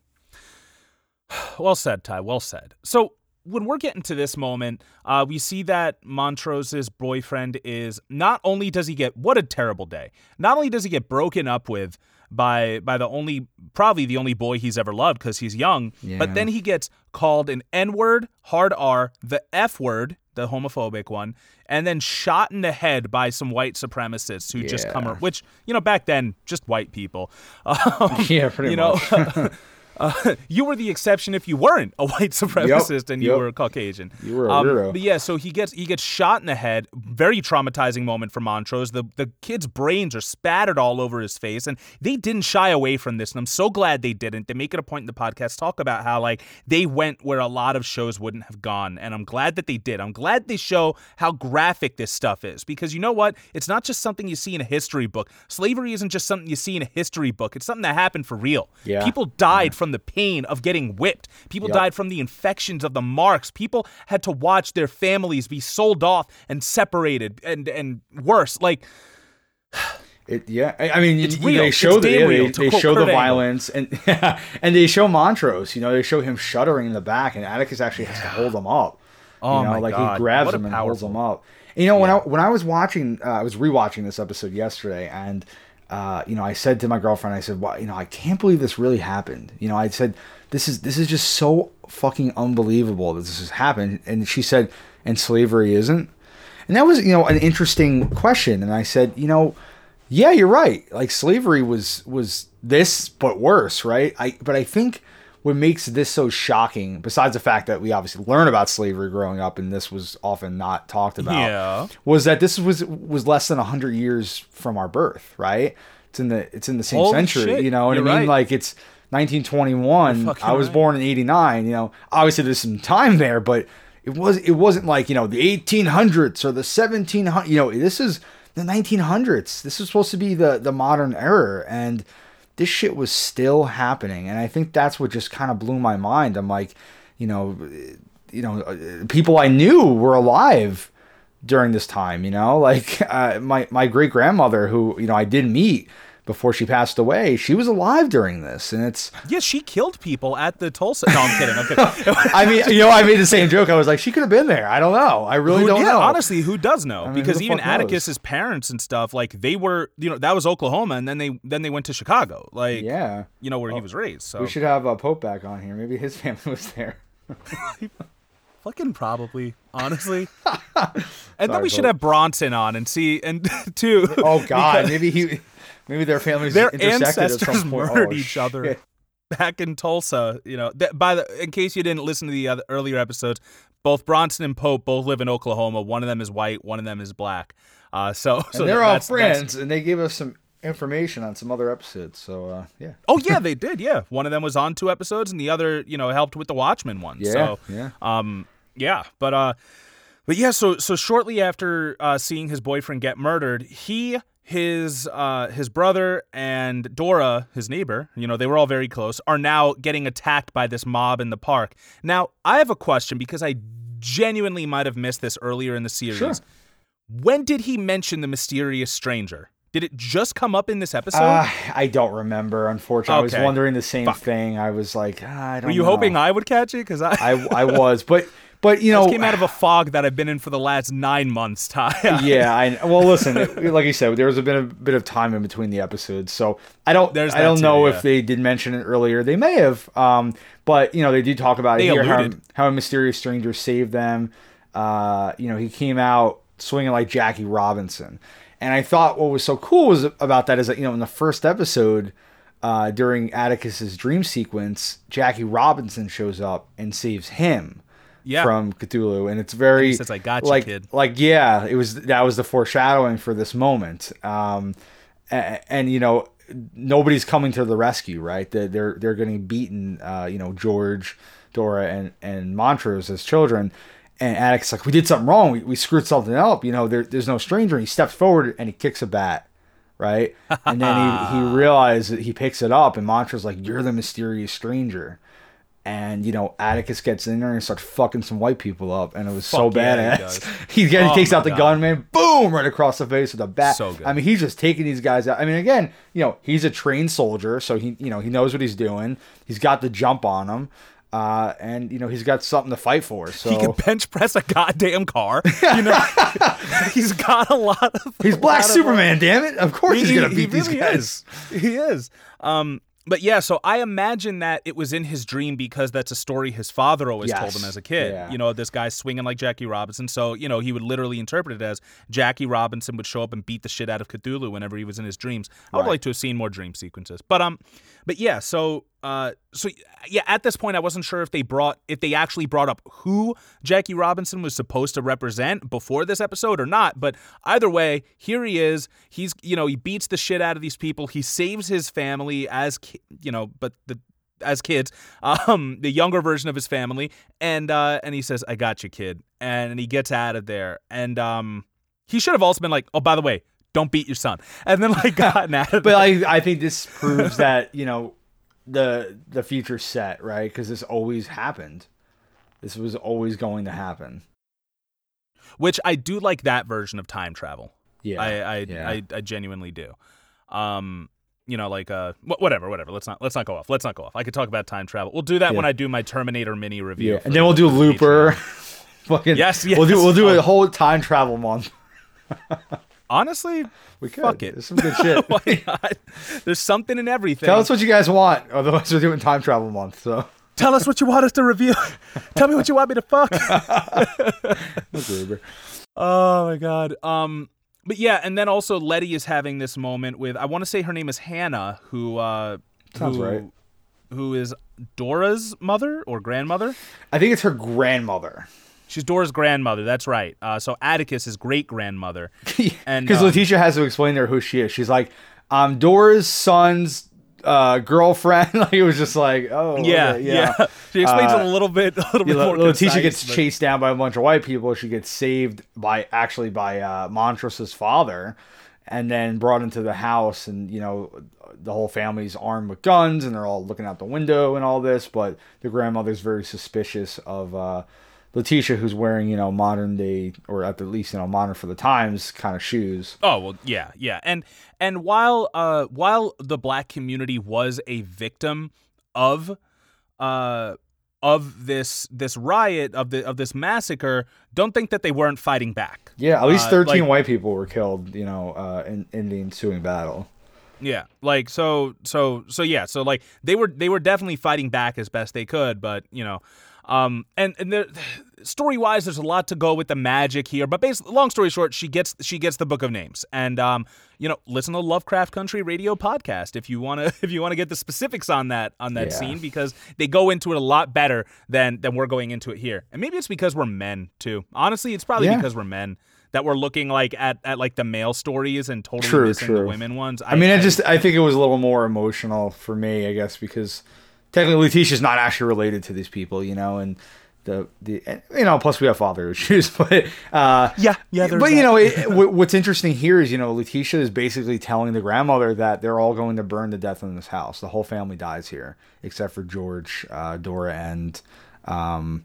Well said, Ty. Well said. So when we're getting to this moment, uh, we see that Montrose's boyfriend is not only does he get what a terrible day. Not only does he get broken up with by by the only probably the only boy he's ever loved because he's young, yeah. but then he gets called an N word, hard R, the F word, the homophobic one, and then shot in the head by some white supremacists who yeah. just come, which you know back then just white people. Um, yeah, pretty you much. know, uh, you were the exception if you weren't a white supremacist yep, and you yep. were a Caucasian. You were a um, weirdo. But yeah, so he gets he gets shot in the head. Very traumatizing moment for Montrose. The the kid's brains are spattered all over his face, and they didn't shy away from this. And I'm so glad they didn't. They make it a point in the podcast talk about how like they went where a lot of shows wouldn't have gone, and I'm glad that they did. I'm glad they show how graphic this stuff is because you know what? It's not just something you see in a history book. Slavery isn't just something you see in a history book. It's something that happened for real. Yeah. People died yeah. from from the pain of getting whipped. People yep. died from the infections of the marks. People had to watch their families be sold off and separated and and worse. Like it, yeah, I mean, it's real. they show the yeah, they, they show Kurt the violence and yeah, and they show Montrose. You know, they show him shuddering in the back, and Atticus actually has to hold him up. Oh you know, my like God. he grabs him and holds him up. And, you know, yeah. when I when I was watching, uh, I was rewatching this episode yesterday, and uh, you know, I said to my girlfriend, I said, "Well, you know, I can't believe this really happened." You know, I said, "This is this is just so fucking unbelievable that this has happened." And she said, "And slavery isn't." And that was, you know, an interesting question. And I said, you know, yeah, you're right. Like slavery was was this, but worse, right? I but I think what makes this so shocking, besides the fact that we obviously learn about slavery growing up, and this was often not talked about, yeah. was that this was was less than hundred years from our birth, right? It's in the it's in the same Holy century, shit. you know what You're I mean? right. Like it's 1921. I was right. born in 89. You know, obviously there's some time there, but it was it wasn't like you know the 1800s or the 1700. You know, this is the 1900s. This is supposed to be the the modern era, and this shit was still happening. And i think that's what just kind of blew my mind. I'm like you know you know people i knew were alive during this time you know? Like uh, my my great grandmother who you know i did meet before she passed away, she was alive during this, and it's yeah, she killed people at the Tulsa. No, I'm kidding. I'm kidding. I mean, you know, I made the same joke. I was like, she could have been there. I don't know. I really who, don't yeah, know. Honestly, who does know? I mean, because even fuck knows? Atticus's parents and stuff, like they were, you know, that was Oklahoma, and then they then they went to Chicago, like yeah, you know where he was raised. So we should have uh, Pope back on here. Maybe his family was there. Fucking probably, honestly. and then Sorry, we should have Bronson on and see and too. Oh God, maybe he, maybe their families their ancestors murdered Oh, each other back in Tulsa. You know, that, by the in case you didn't listen to the other, earlier episodes, both Bronson and Pope both live in Oklahoma. One of them is white, one of them is black. Uh, so, so And they're all that's- friends, and they gave us some information on some other episodes. So uh, yeah, Oh yeah, they did. Yeah, one of them was on two episodes, and the other, you know, helped with the Watchmen one. yeah, so, yeah. um, yeah, but uh, but yeah. So so shortly after uh, seeing his boyfriend get murdered, he his uh his brother and Dora, his neighbor, you know, they were all very close, are now getting attacked by this mob in the park. Now, I have a question because I genuinely might have missed this earlier in the series. Sure. When did he mention the mysterious stranger? Did it just come up in this episode? Uh, I don't remember. Unfortunately, I was wondering the same Fuck. thing. I was like, ah, I don't. Were you know. hoping I would catch it? Because I, I I was, but but you know, just came out of a fog that I've been in for the last nine months. Ty. yeah, I well listen, it- like you said, there was a bit of time in between the episodes, so I don't There's I don't too, know yeah. if they did mention it earlier. They may have, um, but you know they do talk about They it here how, how a mysterious stranger saved them. Uh, you know, he came out swinging like Jackie Robinson, and I thought what was so cool was about that is that you know in the first episode. Uh, during Atticus's dream sequence, Jackie Robinson shows up and saves him Yeah. from Cthulhu, and it's very says, "I got you, like, kid." Like, yeah, it was that was the foreshadowing for this moment. Um, and, and you know, nobody's coming to the rescue, right? They're they're, they're getting beaten. Uh, you know, George, Dora, and and Montrose as children. And Atticus like, we did something wrong. We, we screwed something up. You know, there, there's no stranger. And he steps forward and he kicks a bat, right? And then he, he realizes that he picks it up, and Montrose's like, "You're the mysterious stranger." And you know, Atticus gets in there and starts fucking some white people up, and it was so Fuck yeah, he badass. He, he Oh takes out the God. gun, man, boom, right across the face with a bat. So good. I mean, he's just taking these guys out. I mean, again, you know, he's a trained soldier, so he, you know, he knows what he's doing. He's got the jump on him, uh, and you know, he's got something to fight for. So He can bench press a goddamn car. You know, he's got a lot of. he's Black of- Superman. damn it! Of course, he's gonna he beat these guys. is. He is. Um, but yeah, so I imagine that it was in his dream because that's a story his father always told him as a kid. Yeah. You know, this guy swinging like Jackie Robinson. So you know, he would literally interpret it as Jackie Robinson would show up and beat the shit out of Cthulhu whenever he was in his dreams. I would Right. like to have seen more dream sequences, but um, but yeah, so uh, so yeah, at this point, I wasn't sure if they brought if they actually brought up who Jackie Robinson was supposed to represent before this episode or not. But either way, here he is. He's you know he beats the shit out of these people. He saves his family as ki- you know, but the as kids, um, the younger version of his family, and uh, and he says, "I got you, kid," and he gets out of there, and um, he should have also been like, "Oh, by the way, don't beat your son," and then like gotten out of But there. I, I think this proves that you know the the future set right because this always happened. This was always going to happen. Which I do like that version of time travel. Yeah, I I, yeah. I I genuinely do. Um, you know, like uh, whatever, whatever. Let's not let's not go off. Let's not go off. I could talk about time travel. We'll do that when I do my Terminator mini review. yeah, and then we'll do Looper. Fucking Yes, yes. We'll do we'll do Oh. a whole time travel month. Honestly, We could. Fuck it. There's some good shit. why not? There's something in everything. Tell us what you guys want. Otherwise, we're doing time travel month. So Tell us what you want us to review. Tell me what you want me to fuck. Oh my god. Um but yeah, and then also Leti is having this moment with I want to say her name is Hannah, who uh Sounds who, right. Who is Dora's mother or grandmother? I think it's her grandmother. She's Dora's grandmother. That's right. Uh, so Atticus is great grandmother. And, because um, Letitia has to explain to her who she is. She's like, "I'm Dora's son's uh, girlfriend." like it was just like, "Oh, Yeah, okay, yeah. yeah." She explains Uh, it a little bit, a little Yeah, bit more. Letitia concise, gets but- chased down by a bunch of white people. She gets saved by actually by uh, Montrose's father, and then brought into the house. And you know, the whole family's armed with guns, and they're all looking out the window and all this. But the grandmother's very suspicious of uh, Letitia, who's wearing you know modern day, or at the least you know modern for the times kind of shoes. Oh well, yeah, yeah, and and while uh while the black community was a victim of uh of this this riot of the of this massacre, don't think that they weren't fighting back. Yeah, at least Uh, thirteen like- white people were killed. You know, uh, in in the ensuing battle. Yeah, like so so so yeah, so like they were they were definitely fighting back as best they could, but you know, Um, and and there, story wise, there's a lot to go with the magic here. But basically, long story short, she gets she gets the book of names, and um, you know, listen to Lovecraft Country Radio podcast if you want to if you want to get the specifics on that on that Yeah. scene because they go into it a lot better than than we're going into it here. And maybe it's because we're men too. Honestly, it's probably Yeah. because we're men that we're looking like at, at like the male stories and totally True, missing the women ones. I mean, I just I think it was a little more emotional for me, I guess, because technically Letitia's not actually related to these people, you know, and the the you know, plus we have father issues, but uh, Yeah, yeah, there's But you that. know, it, what's interesting here is you know Letitia is basically telling the grandmother that they're all going to burn to death in this house. The whole family dies here, except for George, uh, Dora, and um,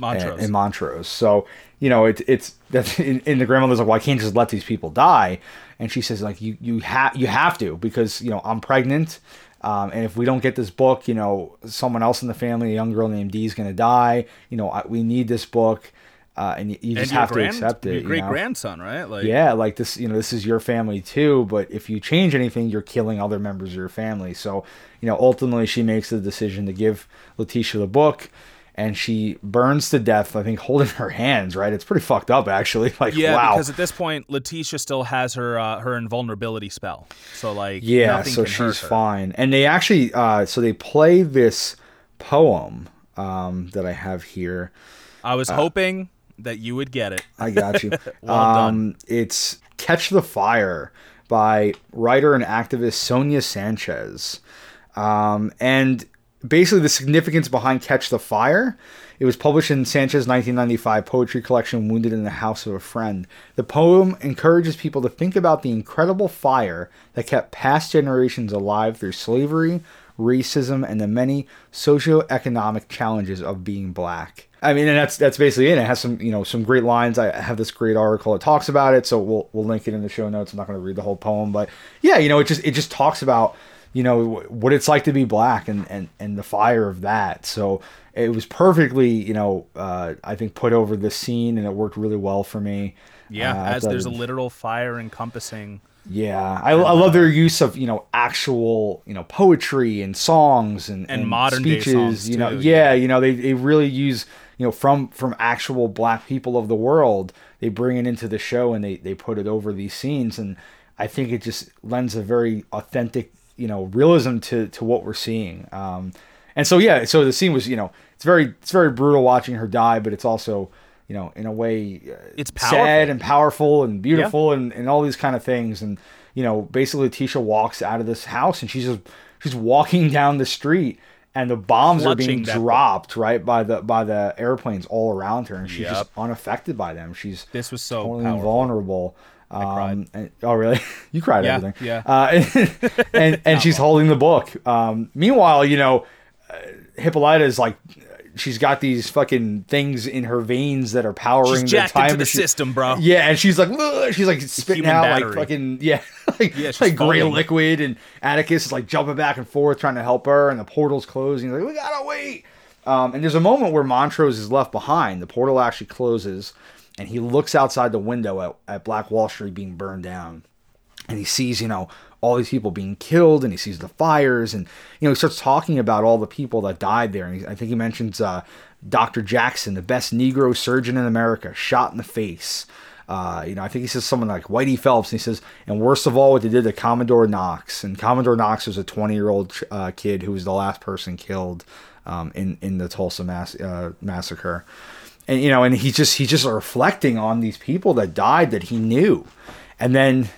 Montrose. and, and Montrose. So you know, it, it's that's and, and the grandmother's like, well, I can't just let these people die. And she says like, you you have you have to because you know I'm pregnant. Um, and if we don't get this book, you know, someone else in the family, a young girl named Dee, is going to die. You know, I, we need this book, uh, and you, you just have grand- to accept it. Your you great know? grandson, right? Like, yeah like this you know this is your family too but if you change anything you're killing other members of your family so you know ultimately she makes the decision to give letitia the book and she burns to death i think holding her hands right it's pretty fucked up actually like Yeah, wow because at this point, Letitia still has her uh, her invulnerability spell. So like, yeah nothing so can hurt she's fine and they actually uh so they play this poem um that i have here I was hoping that you would get it. I got you. Well um, It's Catch the Fire by writer and activist Sonia Sanchez. Um, and basically, the significance behind Catch the Fire. It was published in Sanchez's 1995 poetry collection, Wounded in the House of a Friend. The poem encourages people to think about the incredible fire that kept past generations alive through slavery, racism, and the many socioeconomic challenges of being black. I mean, and that's that's basically it. It has some you know some great lines. I have this great article that talks about it, so we'll we'll link it in the show notes. I'm not going to read the whole poem, but yeah, you know, it just it just talks about you know what it's like to be black and and and the fire of that. So it was perfectly you know uh, I think put over the scene, and it worked really well for me. Yeah, Uh, as there's a literal fire encompassing. yeah, I, I love their use of you know actual you know poetry and songs and, And modern day speeches. you know, too, yeah, you know they, they really use you know from from actual black people of the world. They bring it into the show and they they put it over these scenes, and I think it just lends a very authentic you know realism to to what we're seeing. Um, and so yeah, so the scene was you know it's very it's very brutal watching her die, but it's also you know in a way uh, It's sad and powerful. and beautiful and, and all these kind of things. And you know basically Tisha walks out of this house and she's just she's walking down the street and the bombs are being Clutching dropped right by the by the airplanes all around her and she's just unaffected by them. She's This was so totally invulnerable cried. um, and, oh really you cried Yeah, everything yeah. uh, and and, and she's holding the book um, meanwhile you know uh, Hippolyta is like she's got these fucking things in her veins that are powering She's the time the machine. system, bro. Yeah, and she's like, "Ugh," she's like spitting out like fucking yeah, like, Yeah, like gray liquid, and Atticus is like jumping back and forth trying to help her, and the portal's closing. He's like, we gotta wait. Um, and there's a moment where Montrose is left behind. The portal actually closes, and he looks outside the window at, at Black Wall Street being burned down and he sees you know all these people being killed and he sees the fires and you know he starts talking about all the people that died there and he, i think he mentions uh, dr jackson the best negro surgeon in america shot in the face uh, you know, I think he says someone like Whitey Phelps, and he says, and worst of all, what they did to Commodore Knox. And Commodore Knox was a 20 year old uh, kid who was the last person killed um, in in the Tulsa mass, uh, massacre. And you know, and he's just he's just reflecting on these people that died that he knew, and then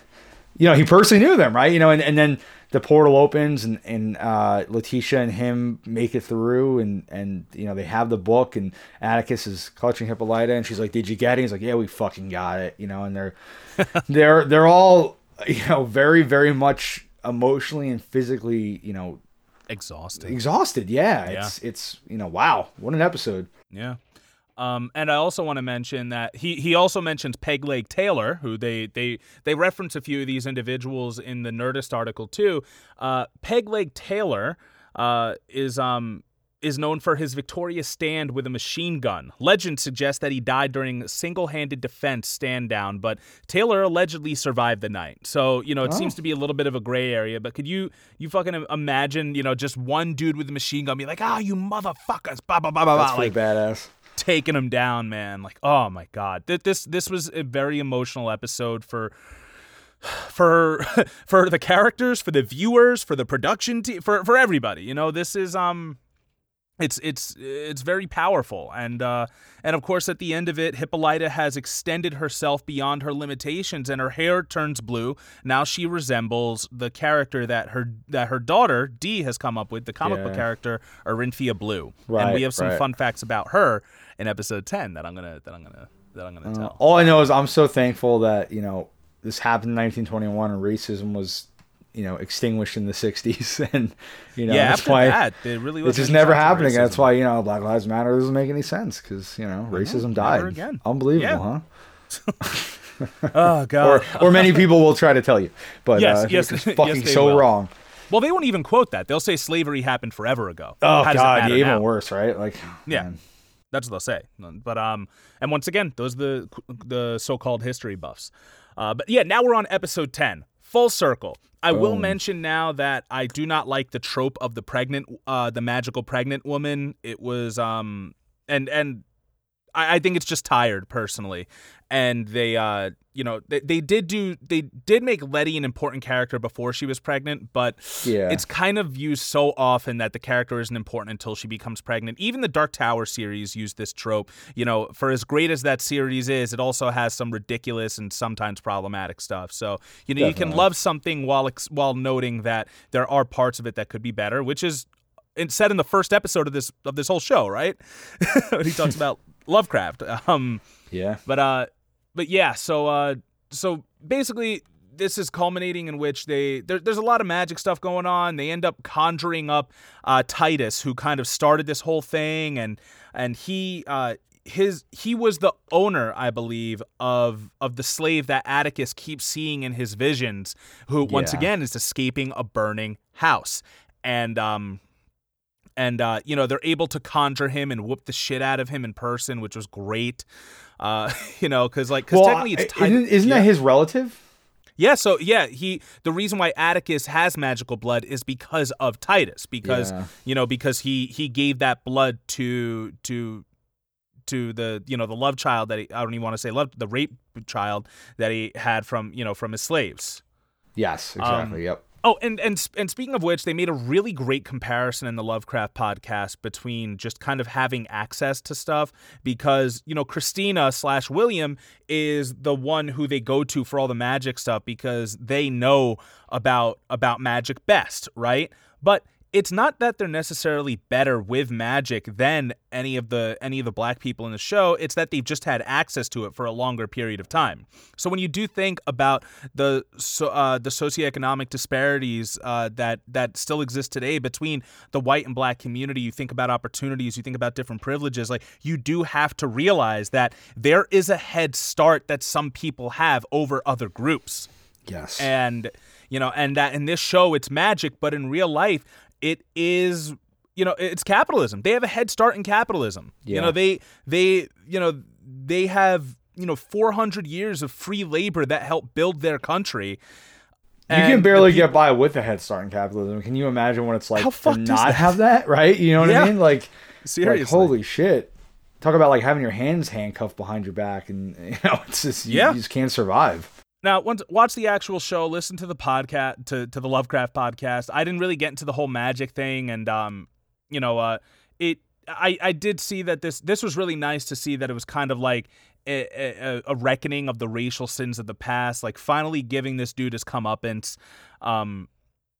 you know, he personally knew them, right? You know, and, and then the portal opens and, and uh, Letitia and him make it through and, and, you know, they have the book and Atticus is clutching Hippolyta and she's like, did you get it? He's like, yeah, we fucking got it. You know, and they're, they're, they're all, you know, very, very much emotionally and physically, you know, exhausted exhausted. Yeah. Yeah. It's, it's, you know, wow. What an episode. Yeah. Um, and I also want to mention that he he also mentions Peg Leg Taylor, who they they they reference a few of these individuals in the Nerdist article too. Uh, Peg Leg Taylor uh, is um is known for his victorious stand with a machine gun. Legend suggests that he died during a single-handed defense stand down, but Taylor allegedly survived the night. So, you know, it Oh. seems to be a little bit of a gray area, but could you you fucking imagine, you know, just one dude with a machine gun be like, "Ah, you motherfuckers." Blah blah blah blah That's blah. Like badass. Taking him down, man. Like, oh my god. Th- This this was a very emotional episode for for for the characters, for the viewers, for the production team, for for everybody. You know, this is um it's it's it's very powerful and uh and of course at the end of it hippolyta has extended herself beyond her limitations and her hair turns blue now she resembles the character that her that her daughter dee has come up with the comic book character Orynthia blue right, and we have some right. fun facts about her in episode 10 that i'm gonna that i'm gonna that i'm gonna tell All I know is I'm so thankful that you know this happened in 1921 and racism was you know extinguished in the 60s and you know yeah that's why that it really was it just never happened again. That's why you know Black Lives Matter doesn't make any sense because you know racism died. again. Unbelievable, Yeah. huh? oh god Or or many people will try to tell you, but Yes, uh, yes, it's fucking they so will. wrong. well they won't even quote that they'll say slavery happened forever ago Oh god, yeah, even now? worse, right? Like Yeah. man. That's what they'll say. But um, and once again, those are the the so-called history buffs. Uh, but yeah, now we're on episode ten, full circle. I will mention now that I do not like the trope of the pregnant, uh, the magical pregnant woman. It was um, and and I, I think it's just tired personally, and they uh, you know, they, they did do they did make Leti an important character before she was pregnant, but Yeah. it's kind of used so often that the character isn't important until she becomes pregnant. Even the Dark Tower series used this trope. You know, for as great as that series is, it also has some ridiculous and sometimes problematic stuff. So you know, you can love something while ex- while noting that there are parts of it that could be better, which is said in the first episode of this of this whole show, right? when he talks about Lovecraft. Um, yeah. but uh, but yeah. So uh, so basically, this is culminating in which they there, there's a lot of magic stuff going on. They end up conjuring up uh, Titus, who kind of started this whole thing, and and he uh his he was the owner, I believe, of of the slave that Atticus keeps seeing in his visions, who once again is escaping a burning house, and um and uh, you know they're able to conjure him and whoop the shit out of him in person, which was great. Uh, you know, because like because Well, technically it's Titus. isn't, isn't yeah. that his relative? Yeah, so yeah, he the reason why Atticus has magical blood is because of Titus, because Yeah. you know, because he he gave that blood to to to the you know the love child that he I don't even want to say love the rape child that he had from you know from his slaves. Yes, Um, exactly. yep. Oh, and and and speaking of which, they made a really great comparison in the Lovecraft podcast between just kind of having access to stuff because you know Christina slash William is the one who they go to for all the magic stuff because they know about about magic best, right? But it's not that they're necessarily better with magic than any of the any of the black people in the show it's that they've just had access to it for a longer period of time so when you do think about the so, uh, the socioeconomic disparities uh, that that still exist today between the white and black community you think about opportunities you think about different privileges like you do have to realize that there is a head start that some people have over other groups Yes. and you know and that in this show it's magic but in real life it is you know it's capitalism they have a head start in capitalism you know they they you know they have you know 400 years of free labor that helped build their country you And can barely peop- get by with a head start in capitalism. Can you imagine what it's like to not that? have that? Right? You know what Yeah. I mean? Like, seriously like holy shit. Talk about like having your hands handcuffed behind your back, and you know it's just you, Yeah. you just can't survive. Now, once watch the actual show, listen to the podcast to to the Lovecraft podcast. I didn't really get into the whole magic thing, and um, you know, uh, it. I I did see that this this was really nice to see that it was kind of like a, a, a reckoning of the racial sins of the past, like finally giving this dude his comeuppance. Um,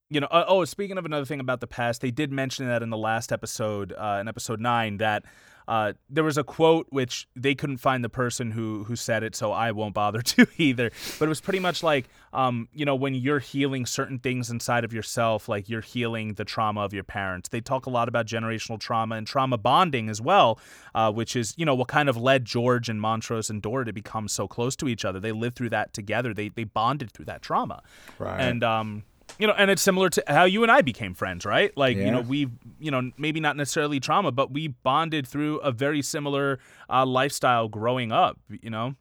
you know, uh, oh, speaking of another thing about the past, they did mention that in the last episode, uh, in episode nine, that uh, there was a quote which they couldn't find the person who who said it, so I won't bother to either. But it was pretty much like, um, you know, when you're healing certain things inside of yourself, like you're healing the trauma of your parents. They talk a lot about generational trauma and trauma bonding as well, uh, which is you know what kind of led George and Montrose and Dora to become so close to each other. They lived through that together. They they bonded through that trauma. Right. And um, you know, and it's similar to how you and I became friends, right? Like, you know, we, you know, maybe not necessarily trauma, but we bonded through a very similar uh, lifestyle growing up. You know,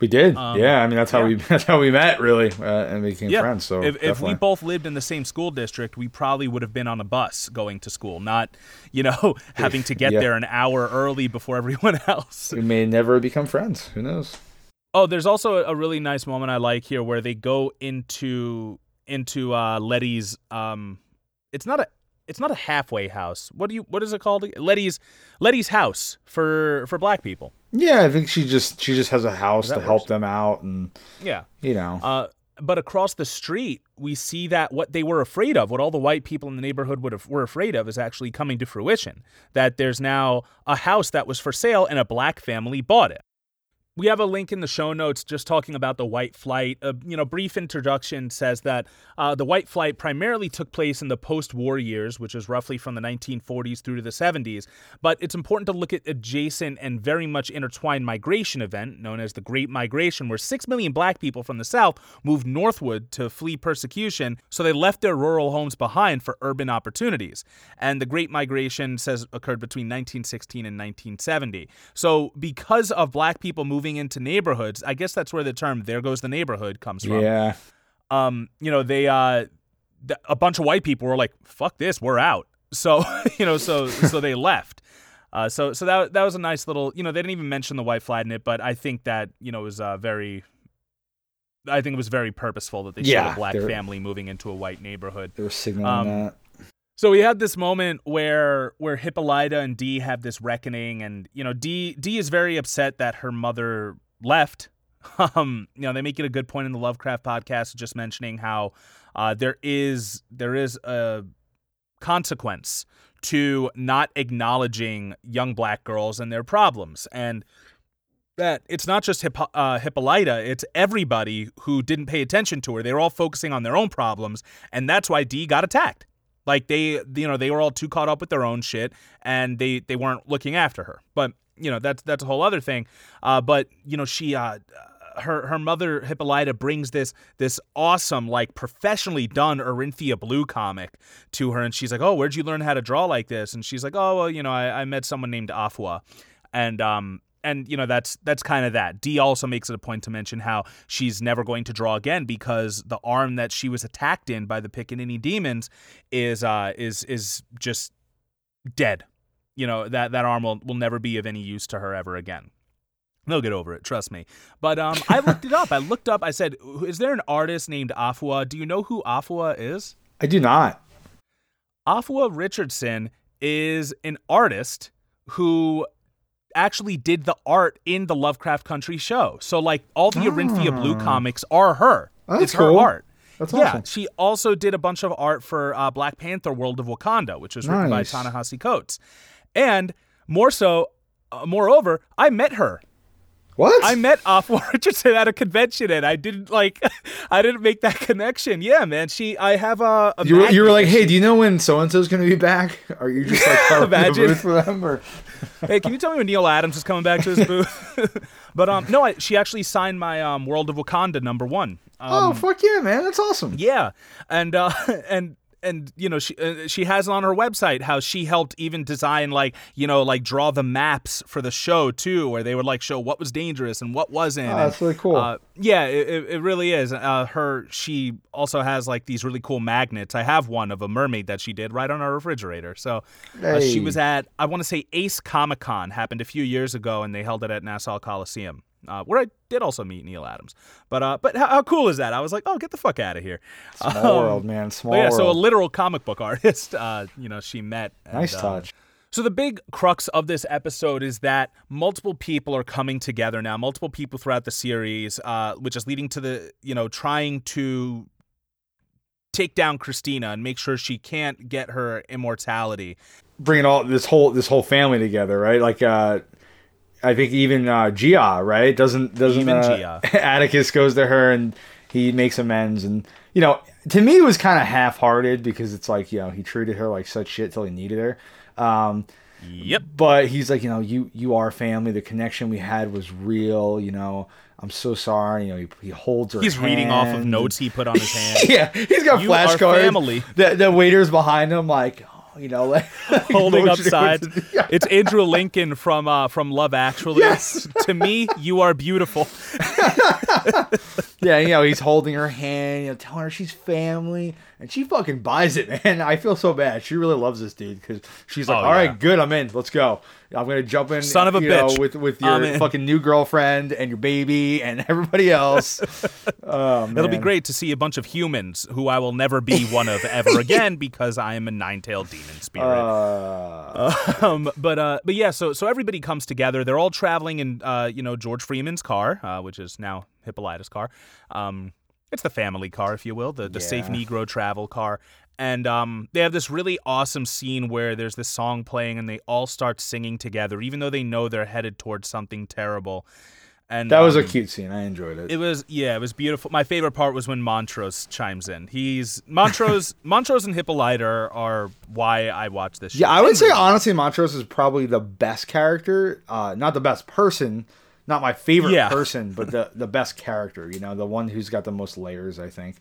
We did. yeah, I mean that's how Um, yeah. we that's how we met really uh, and became yeah. friends. So if, if we both lived in the same school district, we probably would have been on a bus going to school, not, you know, having to get Yeah. there an hour early before everyone else. we may never become friends. Who knows? Oh, there's also a really nice moment I like here where they go into into uh, Leti's. Um, it's not a it's not a halfway house. What do you what is it called? Leti's Leti's house for for black people. Yeah, I think she just she just has a house That to help them out, and Yeah. you know, Uh, but across the street, we see that what they were afraid of, what all the white people in the neighborhood would have, were afraid of, is actually coming to fruition. That there's now a house that was for sale, and a black family bought it. We have a link in the show notes just talking about the white flight. A you know brief introduction says that uh, the white flight primarily took place in the post-war years, which is roughly from the 1940s through to the 70s. But it's important to look at adjacent and very much intertwined migration event known as the Great Migration, where six million black people from the South moved northward to flee persecution. So they left their rural homes behind for urban opportunities. And the Great Migration says occurred between 1916 and 1970. So because of black people moving into neighborhoods, I guess that's where the term "there goes the neighborhood" comes from. yeah, Um, you know, they uh, th- a bunch of white people were like, "Fuck this, we're out." So you know, so so they left. Uh, so so that that was a nice little. You know, they didn't even mention the white flag in it, but I think that you know was uh, very. I think it was very purposeful that they showed a black family moving into a white neighborhood. they were signaling Um, that. So we had this moment where where Hippolyta and Dee have this reckoning, and you know Dee Dee is very upset that her mother left. Um, you know they make it a good point in the Lovecraft podcast, just mentioning how uh, there is there is a consequence to not acknowledging young black girls and their problems, and that it's not just uh, Hippolyta, it's everybody who didn't pay attention to her. They were all focusing on their own problems, and that's why Dee got attacked. Like they, you know, they were all too caught up with their own shit, and they they weren't looking after her. But you know, that's that's a whole other thing. Uh, but you know, she, uh, her her mother Hippolyta brings this this awesome, like professionally done Orynthia Blue comic to her, and she's like, "Oh, where'd you learn how to draw like this?" And she's like, "Oh, well, you know, I, I met someone named Afua," and um, and you know that's that's kind of that. Dee also makes it a point to mention how she's never going to draw again because the arm that she was attacked in by the Pickaninny demons is uh is is just dead. You know that that arm will, will never be of any use to her ever again. They'll get over it, trust me. But um, I looked it up. I looked up. I said, "Is there an artist named Afua? Do you know who Afua is?" I do not. Afua Richardson is an artist who actually did the art in the Lovecraft Country show. So like all the Orynthia Blue comics are her. That's it's her art. That's yeah, awesome. she also did a bunch of art for uh, Black Panther: World of Wakanda, which was written Nice. by Ta-Nehisi Coates. And more so, uh, moreover, I met her. What? I met Afua Richardson at a convention, and I didn't like, I didn't make that connection. Yeah, man. She, I have a. a you were, you were like, hey, do you know when so and so's gonna be back? Are you just like the Imagine. booth for them? Or hey, can you tell me when Neal Adams is coming back to his booth? but um, no, I, she actually signed my um World of Wakanda number one. Um, oh fuck yeah, man, that's awesome. yeah, and uh, and and you know she uh, she has on her website how she helped even design like you know like draw the maps for the show too, where they would like show what was dangerous and what wasn't. Oh, and, that's really cool. Uh, yeah, it, it really is. Uh, her she also has like these really cool magnets. I have one of a mermaid that she did right on our refrigerator. So uh, she was at I want to say Ace Comic Con happened a few years ago, and they held it at Nassau Coliseum. Uh, where I did also meet Neal Adams, but uh, but how, how cool is that? I was like, oh, get the fuck out of here! Small Um, world, man. Small yeah, world. so a literal comic book artist, uh, you know, she met. and, nice um, touch. so the big crux of this episode is that multiple people are coming together now, multiple people throughout the series, uh, which is leading to the you know trying to take down Christina and make sure she can't get her immortality. Bringing all this whole this whole family together, right? Like, uh, I think even uh, Ji-Ah, right? Doesn't doesn't Even uh, Ji-Ah. Atticus goes to her and he makes amends, and you know, to me it was kind of half-hearted because it's like you know he treated her like such shit till he needed her. Um, Yep. But he's like, you know, you you are family. The connection we had was real. You know, I'm so sorry. You know, he, he holds her. He's reading off of notes he put on his hand. yeah, he's got flashcards. family. The the waiters behind him, like, you know, like holding up signs. yeah. It's Andrew Lincoln from uh, from Love Actually. Yes. to me, you are beautiful. Yeah, you know, he's holding her hand, you know, telling her she's family, and she fucking buys it, man. I feel so bad. She really loves this dude because she's like, Oh, "All right, yeah. good, I'm in. Let's go. I'm gonna jump in, Son of a you know, bitch. with with your fucking new girlfriend and your baby and everybody else." oh, It'll be great to see a bunch of humans who I will never be one of ever again because I am a nine-tailed demon spirit. Uh, um, but uh, but yeah, so so everybody comes together. They're all traveling in uh, you know George Freeman's car, uh, which is now Hippolyta's car. Um, it's the family car, if you will, the the safe Negro travel car. And um, they have this really awesome scene where there's this song playing, and they all start singing together, even though they know they're headed towards something terrible. And that was a um, cute scene. I enjoyed it. it was yeah, it was beautiful. My favorite part was when Montrose chimes in. He's Montrose, Montrose and Hippolyta are, are why I watch this. Show. Yeah, I would say honestly, Montrose is probably the best character. Uh, not the best person, not my favorite Yeah. person, but the the best character. You know, the one who's got the most layers. I think.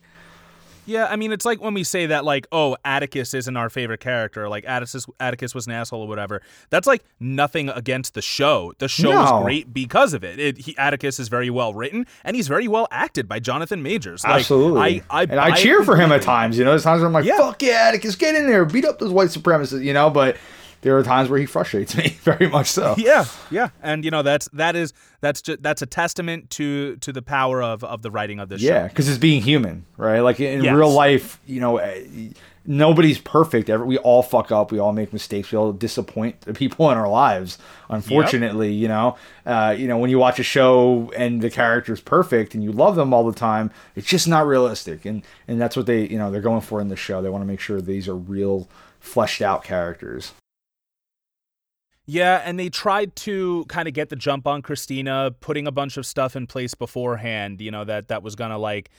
Yeah, I mean, it's like when we say that, like, oh, Atticus isn't our favorite character, like Atticus, Atticus was an asshole or whatever. That's like nothing against the show. The show No. is great because of it. it he, Atticus is very well written, and he's very well acted by Jonathan Majors. Like, Absolutely. I, I, and I, cheer for him at times. You know, there's times where I'm like, Yeah. "Fuck yeah, Atticus, get in there, beat up those white supremacists." You know, but there are times where he frustrates me very much so. Yeah, yeah, and you know that's that is that's just that's a testament to to the power of of the writing of this Yeah, show. because it's being human, right? Like in Yes. real life, you know, eh, nobody's perfect. Every, we all fuck up. We all make mistakes. We all disappoint the people in our lives. Unfortunately, you know, uh, you know, when you watch a show and the character's perfect and you love them all the time, it's just not realistic. And and that's what they, you know, they're going for in the show. They want to make sure these are real, fleshed out characters. Yeah, and they tried to kind of get the jump on Christina, putting a bunch of stuff in place beforehand. You know that that was gonna like,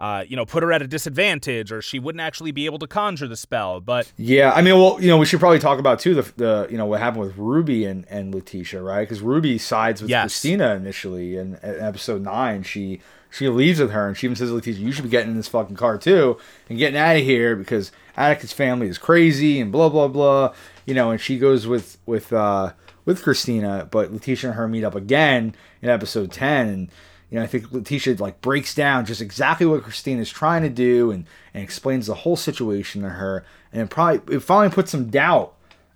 uh, you know, put her at a disadvantage, or she wouldn't actually be able to conjure the spell. But Yeah, I mean, well, you know, we should probably talk about too the, the you know what happened with Ruby and and Letitia, right? Because Ruby sides with Yes. Christina initially, and in episode nine, she she leaves with her, and she even says to Letitia, "You should be getting in this fucking car too and getting out of here because Atticus' family is crazy and blah blah blah." You know, and she goes with with uh with Christina, but Letitia and her meet up again in episode ten, and you know, I think Letitia like breaks down just exactly what Christina is trying to do and, and explains the whole situation to her. And it probably it finally puts some doubt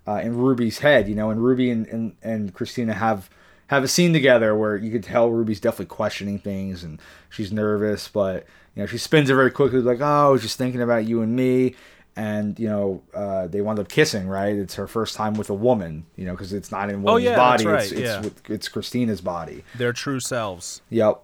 uh, in Ruby's head, you know, and Ruby and, and, and Christina have have a scene together where you could tell Ruby's definitely questioning things and she's nervous, but you know, she spins it very quickly like, Oh, I was just thinking about you and me and you know uh, they wound up kissing right it's her first time with a woman you know because it's not in a woman's Oh, yeah, body right, it's, it's, yeah. with, it's christina's body their true selves. Yep.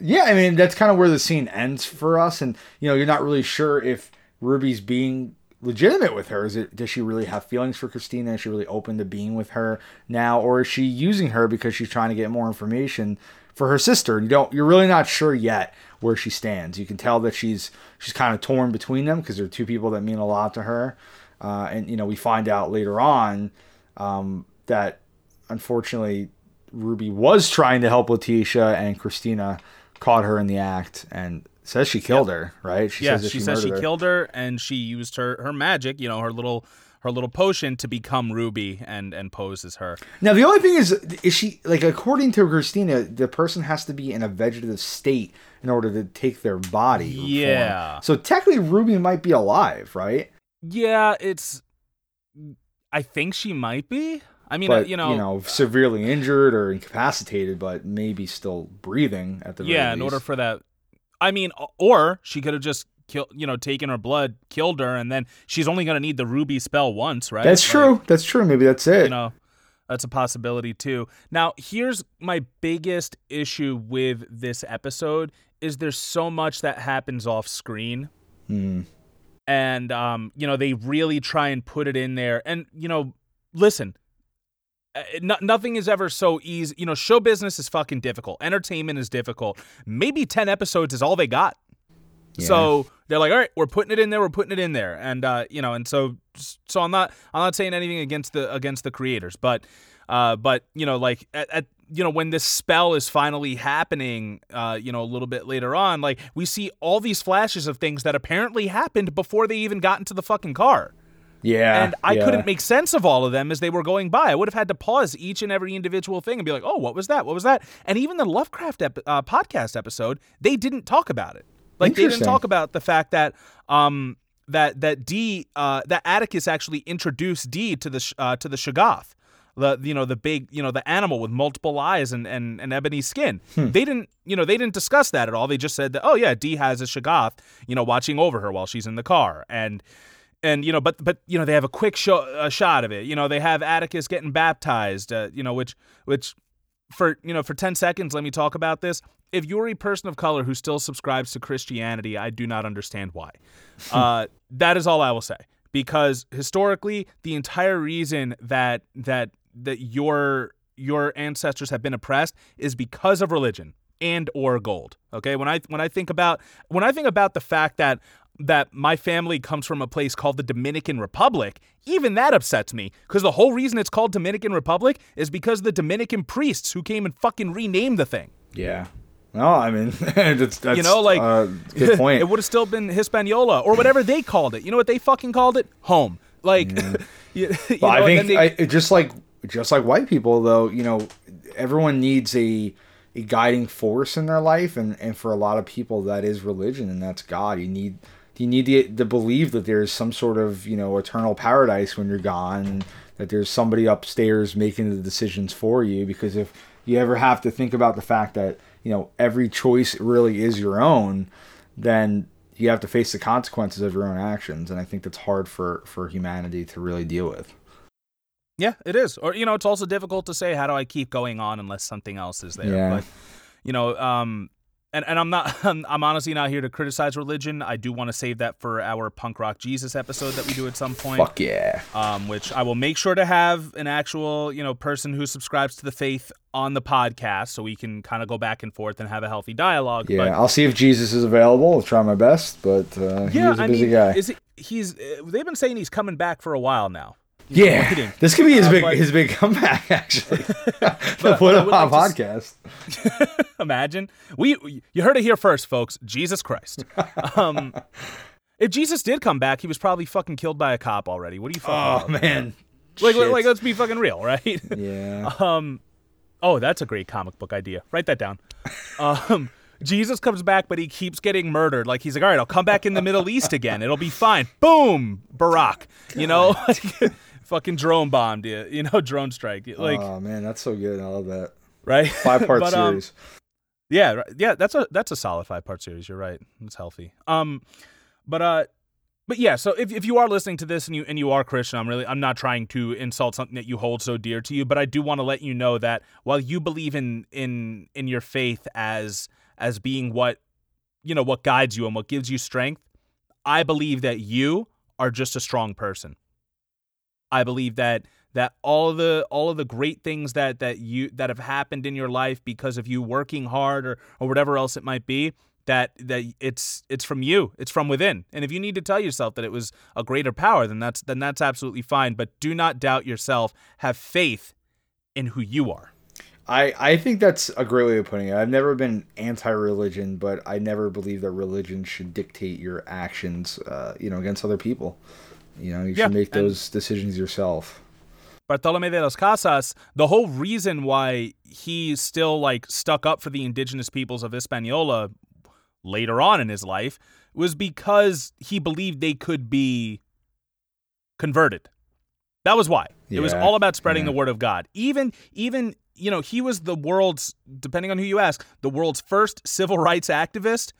Yeah, I mean that's kind of where the scene ends for us, and you know you're not really sure if Ruby's being legitimate with her. Is it does she really have feelings for Christina? Is she really open to being with her now, or is she using her because she's trying to get more information for her sister? And you don't, you're really not sure yet where she stands. You can tell that she's she's kind of torn between them because they're two people that mean a lot to her, uh, and you know we find out later on um, that unfortunately Ruby was trying to help Letitia and Christina caught her in the act and says she killed her, right? She yeah, that she, says she her. killed her, and she used her her magic, you know, her little her little potion to become Ruby and and pose as her. Now the only thing is is she like according to Christina, the person has to be in a vegetative state in order to take their body. form. Yeah. So technically Ruby might be alive, right? Yeah, it's. I think she might be. I mean, But you know, severely injured or incapacitated, but maybe still breathing at the very yeah. In order for that, I mean, or she could have just killed, you know, taken her blood, killed her, and then she's only gonna need the ruby spell once, right? That's Like, true. That's true. Maybe that's it. You know, that's a possibility too. Now, here's my biggest issue with this episode: is there's so much that happens off screen. Hmm. and um, you know they really try and put it in there. And you know, listen, uh, no, nothing is ever so easy. You know, show business is fucking difficult. Entertainment is difficult. Maybe ten episodes is all they got. So they're like, all right, we're putting it in there, we're putting it in there, and uh, you know, and so so I'm not I'm not saying anything against the against the creators, but uh, but you know, like at, at you know when this spell is finally happening, uh, you know, a little bit later on, like we see all these flashes of things that apparently happened before they even got into the fucking car. Yeah. And I yeah. couldn't make sense of all of them as they were going by. I would have had to pause each and every individual thing and be like, "Oh, what was that? What was that?" And even the Lovecraft ep- uh, podcast episode, they didn't talk about it. Like they didn't talk about the fact that um that that Dee uh that Atticus actually introduced Dee to the uh, to the Shoggoth. The you know the big you know the animal with multiple eyes and and, and ebony skin. Hmm. They didn't you know they didn't discuss that at all. They just said that oh yeah Dee has a Shoggoth you know watching over her while she's in the car and and you know but but you know they have a quick show, a shot of it you know they have atticus getting baptized uh, you know which which for you know for 10 seconds let me talk about this. If you're a person of color who still subscribes to christianity i do not understand why. Uh, that is all i will say. Because historically the entire reason that that that your your ancestors have been oppressed is because of religion and or gold okay? When i when i think about when i think about the fact that that my family comes from a place called the Dominican Republic, even that upsets me because the whole reason it's called Dominican Republic is because the Dominican priests who came and fucking renamed the thing. Yeah. No, I mean that's that's You know, like uh, good point. it would have still been Hispaniola or whatever they called it. You know what they fucking called it? Home. Like, you, you Well, know, I think they- I, just like just like white people, though, you know, everyone needs a a guiding force in their life, and and for a lot of people, that is religion, and that's God. You need you need to, to believe that there's some sort of you know eternal paradise when you're gone, that there's somebody upstairs making the decisions for you. Because if you ever have to think about the fact that you know every choice really is your own, then you have to face the consequences of your own actions, and I think that's hard for for humanity to really deal with. Yeah, it is. Or you know, it's also difficult to say how do I keep going on unless something else is there. Yeah. But you know, um and, and I'm not I'm, I'm honestly not here to criticize religion. I do want to save that for our punk rock Jesus episode that we do at some point. Fuck yeah. Um, which I will make sure to have an actual, you know, person who subscribes to the faith on the podcast so we can kind of go back and forth and have a healthy dialogue. Yeah, But I'll see if Jesus is available. I'll try my best, but uh, he yeah, is a I busy mean, guy. is he, he's uh, they've been saying he's coming back for a while now. Yeah, waiting. this could be his Uh, big his big comeback actually. the I Up like podcast. Imagine we you heard it here first, folks. Jesus Christ. Um, if Jesus did come back, he was probably fucking killed by a cop already. What do you fucking Oh know? man, like, Shit. like let's be fucking real, right? yeah. Um, oh, that's a great comic book idea. Write that down. Um, Jesus comes back, but he keeps getting murdered. Like he's like, all right, I'll come back in the Middle East again. It'll be fine. Boom, Barack. You know, fucking drone bombed you. You know, drone strike. Like oh man, that's so good. I love that right. five part But, um, series. Yeah, yeah, that's a that's a solid five part series. You're right. It's healthy. Um, but uh, but yeah. So if, if you are listening to this and you and you are Christian, I'm really I'm not trying to insult something that you hold so dear to you, but I do want to let you know that while you believe in in in your faith as as being what you know what guides you and what gives you strength, I believe that you are just a strong person. I believe that that all the all of the great things that that you that have happened in your life because of you working hard or or whatever else it might be that that it's it's from you it's from within and if you need to tell yourself that it was a greater power then that's then that's absolutely fine but do not doubt yourself have faith in who you are I I think that's a great way of putting it. I've never been anti-religion, but I never believe that religion should dictate your actions. Uh, you know, against other people. You know, you Yeah, should make those decisions yourself. Bartolome de las Casas, the whole reason why he still like stuck up for the indigenous peoples of Hispaniola later on in his life was because he believed they could be converted. That was why. It was all about spreading yeah. the word of God. Even even you know, he was the world's depending on who you ask, the world's first civil rights activist.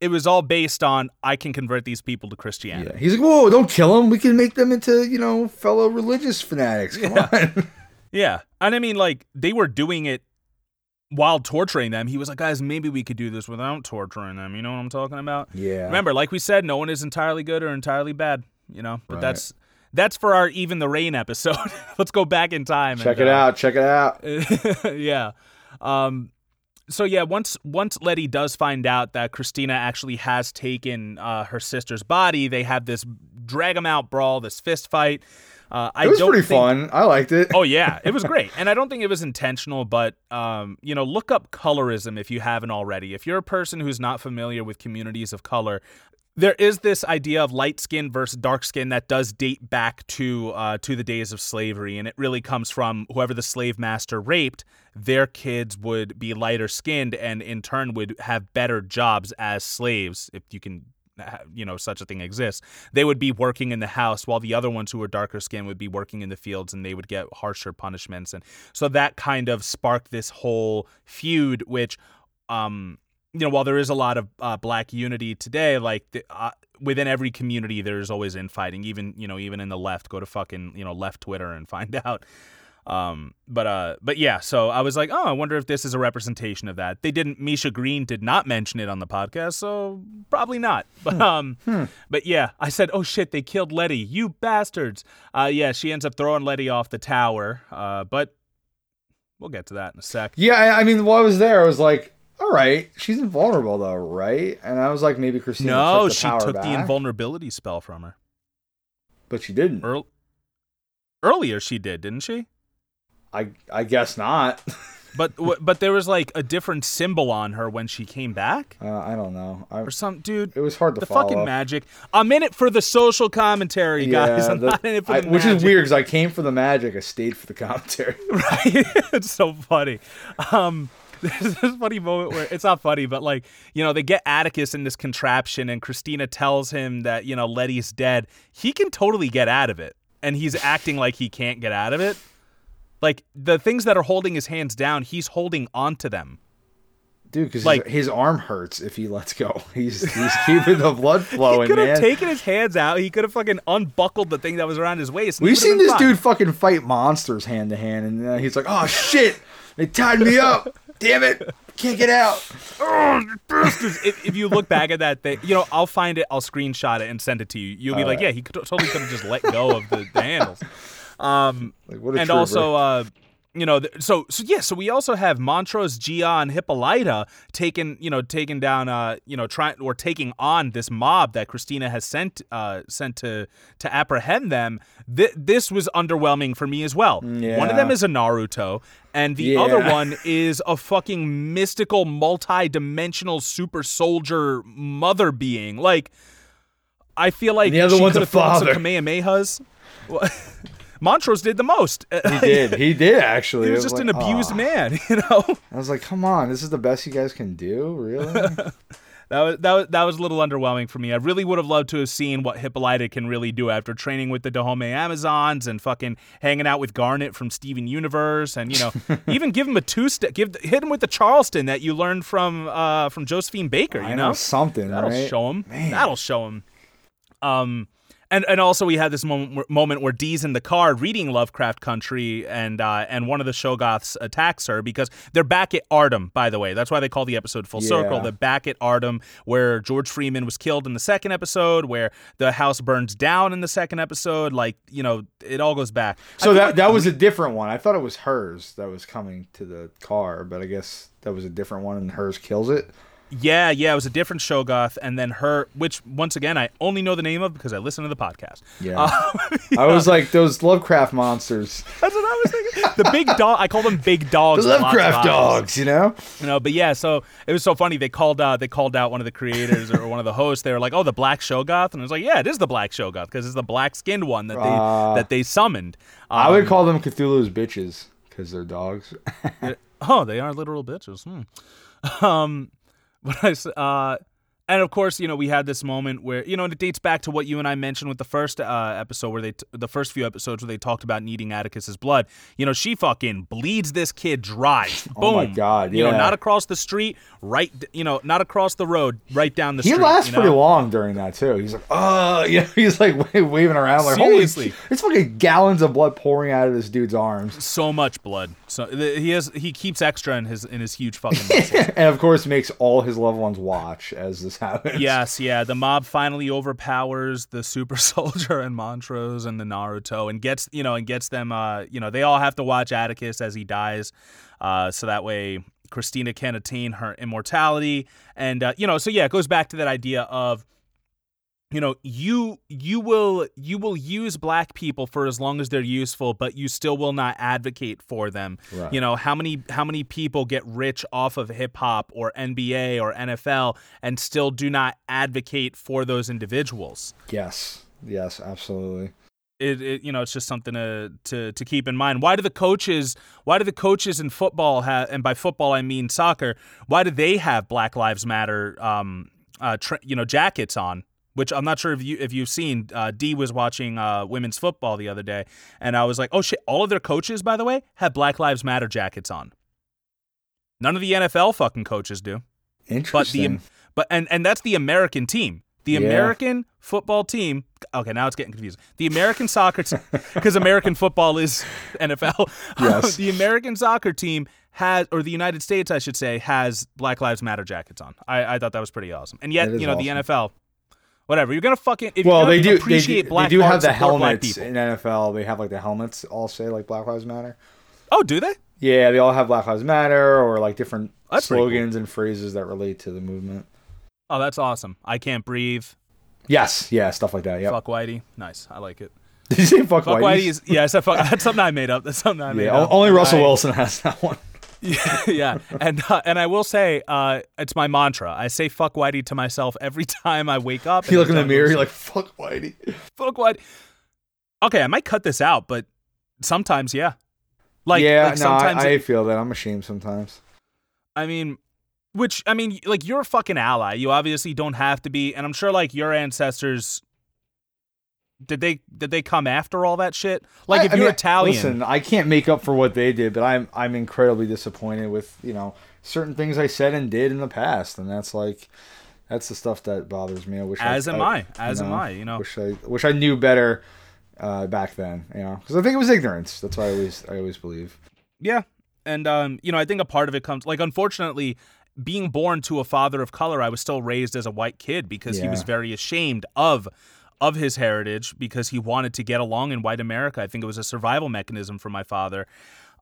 It was all based on I can convert these people to Christianity. Yeah. He's like, whoa, don't kill them. We can make them into, you know, fellow religious fanatics. Come on. Yeah. And I mean, like, they were doing it while torturing them. He was like, guys, maybe we could do this without torturing them. You know what I'm talking about? yeah. Remember, like we said, no one is entirely good or entirely bad, you know? But Right. that's that's for our Even the Rain episode. Let's go back in time. Check and, it uh, out. Check it out. yeah. Um, so yeah, once once Leti does find out that Christina actually has taken uh, her sister's body, they have this drag them out brawl, this fist fight. Uh, I It was pretty think- fun. I liked it. Oh yeah, it was great, and I don't think it was intentional. But um, you know, look up colorism if you haven't already. If you're a person who's not familiar with communities of color, there is this idea of light skin versus dark skin that does date back to uh, to the days of slavery, and it really comes from whoever the slave master raped. Their kids would be lighter skinned, and in turn would have better jobs as slaves, if you can you know such a thing exists they would be working in the house while the other ones who were darker skinned would be working in the fields and they would get harsher punishments and so that kind of sparked this whole feud which um you know while there is a lot of uh, black unity today like the, uh, within every community there's always infighting. Even you know even in the left go to fucking you know left twitter and find out. Um but uh but yeah so i was like oh i wonder if this is a representation of that. They didn't misha green did not mention it on the podcast so probably not. But um but yeah i said oh shit they killed Leti. You bastards. Uh yeah she ends up throwing Leti off the tower uh but we'll get to that in a sec. Yeah, I, I mean, while I was there, I was like, all right, she's invulnerable though, right? And I was like, maybe Christina no took the she took the invulnerability spell from her but she didn't. Earl- earlier she did didn't she I I guess not. but but there was like a different symbol on her when she came back uh, I don't know. I, or some dude it was hard to the follow. fucking magic. I'm in it for the social commentary, guys. I'm the- not in it for I- the which is weird because I came for the magic. I stayed for the commentary. right? it's so funny. Um, there's this funny moment where it's not funny, but like you know they get Atticus in this contraption, and Christina tells him that you know Leti's dead. He can totally get out of it, and he's acting like he can't get out of it. Like the things that are holding his hands down, he's holding onto them. Dude, because Like- his, his arm hurts if he lets go. He's he's keeping the blood flowing. He could have taken his hands out. He could have fucking unbuckled the thing that was around his waist. We've seen this fine. dude fucking fight monsters hand to hand, and uh, he's like, "Oh shit, they tied me up. Damn it, can't get out." oh, if, if you look back at that thing, you know, I'll find it, I'll screenshot it and send it to you. You'll be like, Alright. yeah, he could, totally could have just let go of the, the handles. Um, Like, and also, uh, you know, so so yeah, so we also have Montrose, Ji-Ah, and Hippolyta taking, you know, taking down, uh, you know, trying or taking on this mob that Christina has sent, uh, sent to to apprehend them. Th- this was underwhelming for me as well. Yeah. One of them is a Naruto, and the other one is a fucking mystical, multi-dimensional super soldier mother being. Like, I feel like the other one's a thrown some. Kamehamehas. Montrose did the most. he did, he did actually. He It was just like, an abused "Aw." man, you know. I was like, "Come on, this is the best you guys can do, really?" That was that was that was a little underwhelming for me. I really would have loved to have seen what Hippolyta can really do after training with the Dahomey Amazons and fucking hanging out with Garnet from Steven Universe, and you know, even give him a two step, give hit him with the Charleston that you learned from uh from Josephine Baker. You I know, know something, That'll right? show him. Man. That'll show him. Um, and and also we had this moment where, moment where Dee's in the car reading Lovecraft Country, and uh, and one of the Shoggoths attacks her because they're back at Ardham. By the way, that's why they call the episode Full Circle. Yeah. They're back at Ardham, where George Freeman was killed in the second episode, where the house burns down in the second episode. Like you know, it all goes back. So that that was a different one. I thought it was hers that was coming to the car, but I guess that was a different one, and hers kills it. Yeah, yeah, it was a different Shoggoth, and then her, which once again I only know the name of because I listen to the podcast. Yeah, Uh, I was like those Lovecraft monsters, That's what I was thinking. The big dog. I call them big dogs. the with lots of Lovecraft dogs. You know, You know, but yeah. So it was so funny. They called. Uh, they called out one of the creators or one of the hosts. They were like, "Oh, the Black Shoggoth," and I was like, "Yeah, it is the Black Shoggoth because it's the black skinned one that they Ah. that they summoned." Um, I would call them Cthulhu's bitches because they're dogs. Oh, they are literal bitches. Hmm. Um, but I uh, and of course, you know, we had this moment where you know, and it dates back to what you and I mentioned with the first uh, episode where they, t- the first few episodes where they talked about needing Atticus's blood. You know, she fucking bleeds this kid dry. Boom. Oh my God, You know, not across the street, right? You know, not across the road, right down the He street. lasts you know? pretty long during that too. He's like, oh, yeah. He's like waving around like, Seriously. holy, it's fucking gallons of blood pouring out of this dude's arms, So much blood. So he has he keeps extra in his in his huge fucking and of course makes all his loved ones watch as this Yes, yeah. The mob finally overpowers the super soldier and Montrose and the Naruto and gets you know and gets them uh you know, they all have to watch Atticus as he dies. Uh so that way Christina can't attain her immortality, and uh, you know, so yeah, it goes back to that idea of you know you you will you will use black people for as long as they're useful but you still will not advocate for them Right. you know how many how many people get rich off of hip hop or NBA or NFL and still do not advocate for those individuals Yes. Yes, absolutely. it, it you know it's just something to, to to keep in mind why do the coaches why do the coaches in football have and by football I mean soccer why do they have black lives matter um uh tra- you know jackets on which I'm not sure if you if you've seen uh, D was watching uh, women's football the other day and I was like oh shit all of their coaches by the way have black lives matter jackets on none of the NFL fucking coaches do Interesting. but the but and and that's the American team. The Yeah. American football team. Okay, now it's getting confusing. The American soccer team, because American football is NFL. Yes. the American soccer team has, or the United States, I should say, has Black Lives Matter jackets on. I, I thought that was pretty awesome. And yet, you know, the. NFL, whatever. You're gonna fucking if well, they do. They do, appreciate they black do have the helmets in NFL. They have like the helmets all say like Black Lives Matter. Oh, do they? Yeah, they all have Black Lives Matter or like different That's pretty cool. slogans and phrases that relate to the movement. Oh, that's awesome. I can't breathe. Yes, yeah, stuff like that. Yeah. Fuck Whitey. Nice. I like it. Did you say fuck, Fuck Whitey? Whitey is yeah. I said fuck, that's something I made up. That's something I made yeah, up. only Russell I- Wilson has that one. Yeah, yeah, and uh, and I will say, uh, it's my mantra. I say "fuck Whitey" to myself every time I wake up. You look in the mirror, you're like, fuck Whitey. "fuck Whitey." Okay, I might cut this out, but sometimes, yeah. Like, yeah, like no, sometimes I, I it- feel that. I'm ashamed sometimes. I mean, which I mean, like you're a fucking ally. You obviously don't have to be, and I'm sure like your ancestors. Did they did they come after all that shit? Like I- if I you're mean, Italian, Listen, I can't make up for what they did, but I'm I'm incredibly disappointed with you know certain things I said and did in the past, and that's like that's the stuff that bothers me. I wish as I, am I, as you am I. You know, Wish I wish I knew better uh, back then. You know, because I think it was ignorance. That's why I always I always believe. Yeah. And um, you know, I think a part of it comes like unfortunately being born to a father of color, I was still raised as a white kid because he was very ashamed of of his heritage because he wanted to get along in white America. I think it was a survival mechanism for my father.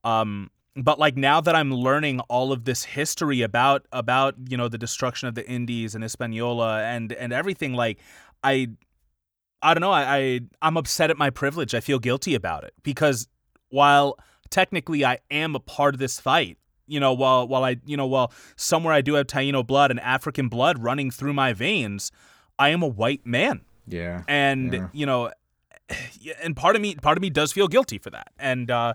Um but like now that I'm learning all of this history about about, you know, the destruction of the Indies and Hispaniola and and everything like I I don't know. I, I I'm upset at my privilege. I feel guilty about it because while technically I am a part of this fight, you know, while while I you know while somewhere I do have Taino blood and African blood running through my veins, I am a white man, Yeah. and Yeah. you know, and part of me part of me does feel guilty for that, and. uh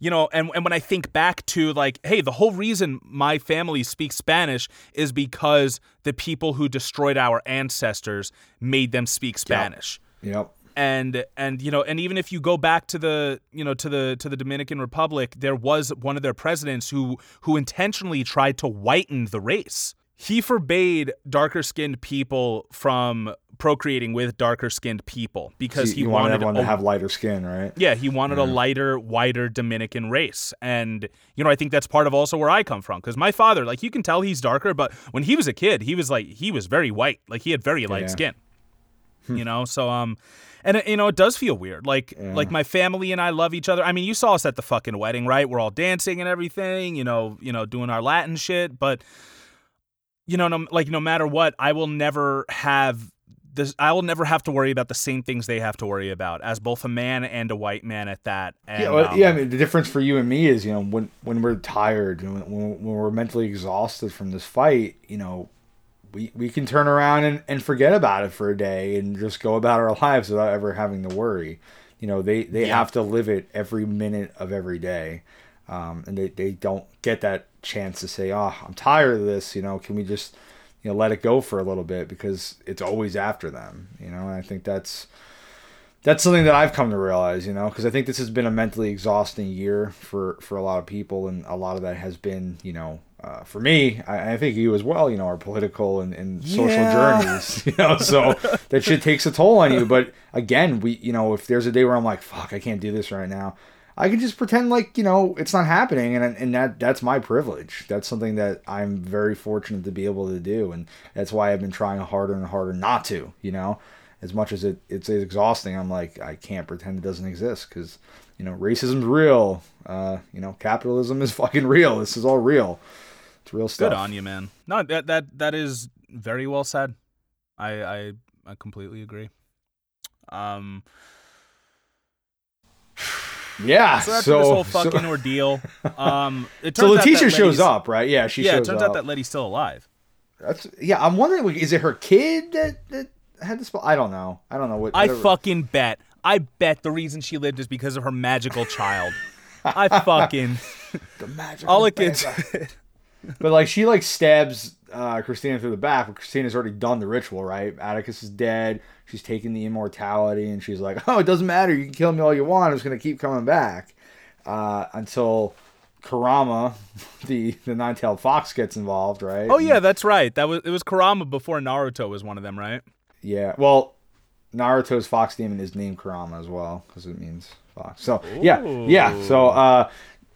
you know, and, and when I think back to like, hey, the whole reason my family speaks Spanish is because the people who destroyed our ancestors made them speak Spanish Yep. and and you know and even if you go back to the you know to the to the Dominican Republic there was one of their presidents who who intentionally tried to whiten the race he forbade darker skinned people from procreating with darker skinned people because So he wanted wanted everyone a- to have lighter skin, right? yeah, he wanted a lighter, whiter Dominican race. And, you know, I think that's part of also where I come from. Because my father, like, you can tell he's darker, but when he was a kid, he was like, he was very white. Like, he had very light Yeah. skin. You know, so, um, and, you know, it does feel weird. Like, Yeah. like my family and I love each other. I mean, you saw us at the fucking wedding, right? We're all dancing and everything, you know, you know, doing our Latin shit. But, you know, no, like, no matter what, I will never have this I will never have to worry about the same things they have to worry about as both a man and a white man at that. And, yeah, well, um, yeah. I mean, the difference for you and me is, you know, when when we're tired, when, when, when we're mentally exhausted from this fight, you know, we we can turn around and, and forget about it for a day and just go about our lives without ever having to worry. You know, they they Yeah. have to live it every minute of every day, um, and they they don't get that chance to say, "Oh, I'm tired of this." You know, can we just you know let it go for a little bit because it's always after them. You know, and I think that's that's something that I've come to realize, you know, because I think this has been a mentally exhausting year for for a lot of people, and a lot of that has been, you know, uh, for me, I, I think you as well, you know, our political and, and social Yeah. journeys, you know, so that shit takes a toll on you. But again, we, you know, if there's a day where I'm like, fuck, I can't do this right now, I can just pretend like, you know, it's not happening, and and that that's my privilege. That's something that I'm very fortunate to be able to do, and that's why I've been trying harder and harder not to, you know as much as it, it's exhausting, I'm like, I can't pretend it doesn't exist because, you know, racism's real. Uh, you know, capitalism is fucking real. This is all real. It's real stuff. Good on you, man. No, that that that is very well said. I I, I completely agree. Um. Yeah. So after so this whole so- fucking ordeal, um, it so turns out Letitia shows up, right? Yeah, she yeah, it turns up. out that Leti's still alive. That's yeah. I'm wondering, is it her kid that that had the spell? I don't know. I don't know what. I fucking bet. I bet the reason she lived is because of her magical child. I fucking the magic. all it gets. But like she like stabs uh, Christina through the back, but Christina's already done the ritual, right? Atticus is dead. She's taking the immortality, and she's like, "Oh, it doesn't matter. You can kill me all you want. I'm just gonna keep coming back." Uh, until Kurama, the the nine tailed fox, gets involved, right? Oh yeah, that's right. That was it was Kurama before Naruto was one of them, right? Yeah. Well, Naruto's fox demon is named Kurama as well because it means fox. So yeah, yeah. So uh,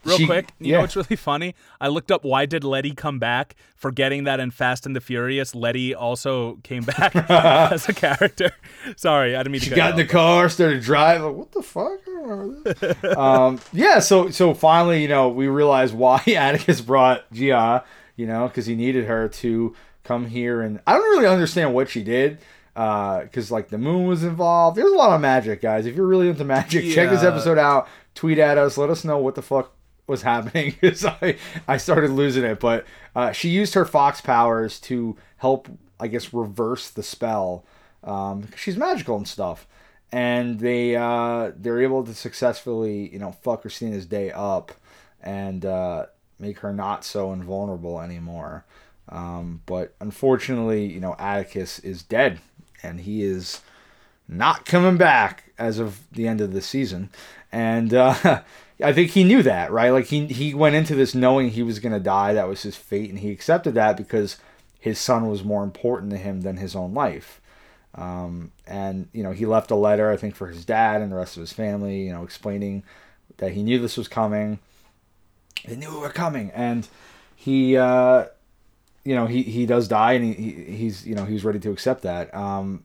Real she- quick, you yeah. know what's really funny? I looked up why did Leti come back, forgetting that in Fast and the Furious, Letty also came back as a character. Sorry, I didn't mean to She got in the car, started driving. What the fuck? I don't remember this. um, yeah, so so finally, you know, we realized why Atticus brought Ji-Ah, you know, because he needed her to come here, and I don't really understand what she did. Because like the moon was involved. There's a lot of magic, guys. If you're really into magic, check this episode out. Tweet at us. Let us know what the fuck was happening because I I started losing it. But uh, she used her fox powers to help, I guess, reverse the spell. Um, she's magical and stuff, and they uh, they're able to successfully, you know, fuck Christina's day up and uh, make her not so invulnerable anymore. Um, but unfortunately, you know, Atticus is dead, and he is not coming back as of the end of the season. And uh, I think he knew that, right? Like he he went into this knowing he was gonna die. That was his fate, and he accepted that because his son was more important to him than his own life. Um, and you know, he left a letter, I think, for his dad and the rest of his family. You know, explaining that he knew this was coming. They knew we were coming, and he, uh, you know, he he does die, and he, he he's you know he's ready to accept that. Um,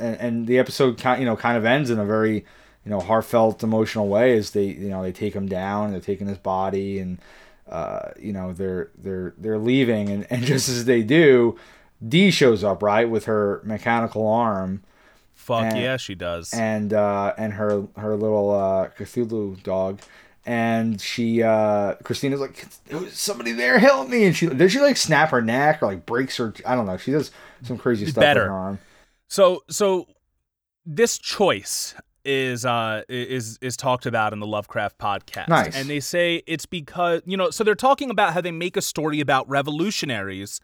and, and the episode kind you know kind of ends in a very you know heartfelt emotional way as they you know they take him down they're taking his body and uh, you know they're they're they're leaving. And, and just as they do Dee shows up right with her mechanical arm. Fuck And- yeah, she does. and uh, and her her little uh, Cthulhu dog. And she uh, Christina's like somebody there help me? And she does she like snap her neck or like breaks her I don't know. She does some crazy stuff Better. with her arm. So so this choice is uh is is talked about in the Lovecraft podcast. Nice. And they say it's because you know, so they're talking about how they make a story about revolutionaries,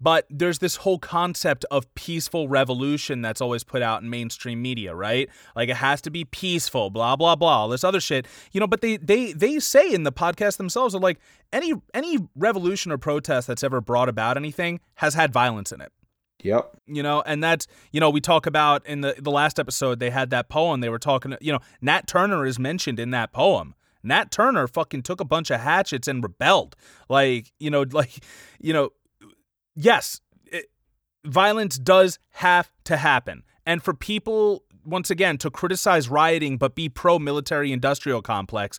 but there's this whole concept of peaceful revolution that's always put out in mainstream media, right? Like it has to be peaceful, blah blah blah, all this other shit. You know, but they they they say in the podcast themselves are like any any revolution or protest that's ever brought about anything has had violence in it yep. You know and that's you know we talk about in the the last episode they had that poem they were talking you know nat turner is mentioned in that poem. Nat turner fucking took a bunch of hatchets and rebelled. Like you know like you know yes it, violence does have to happen. And for people once again to criticize rioting but be pro military industrial complex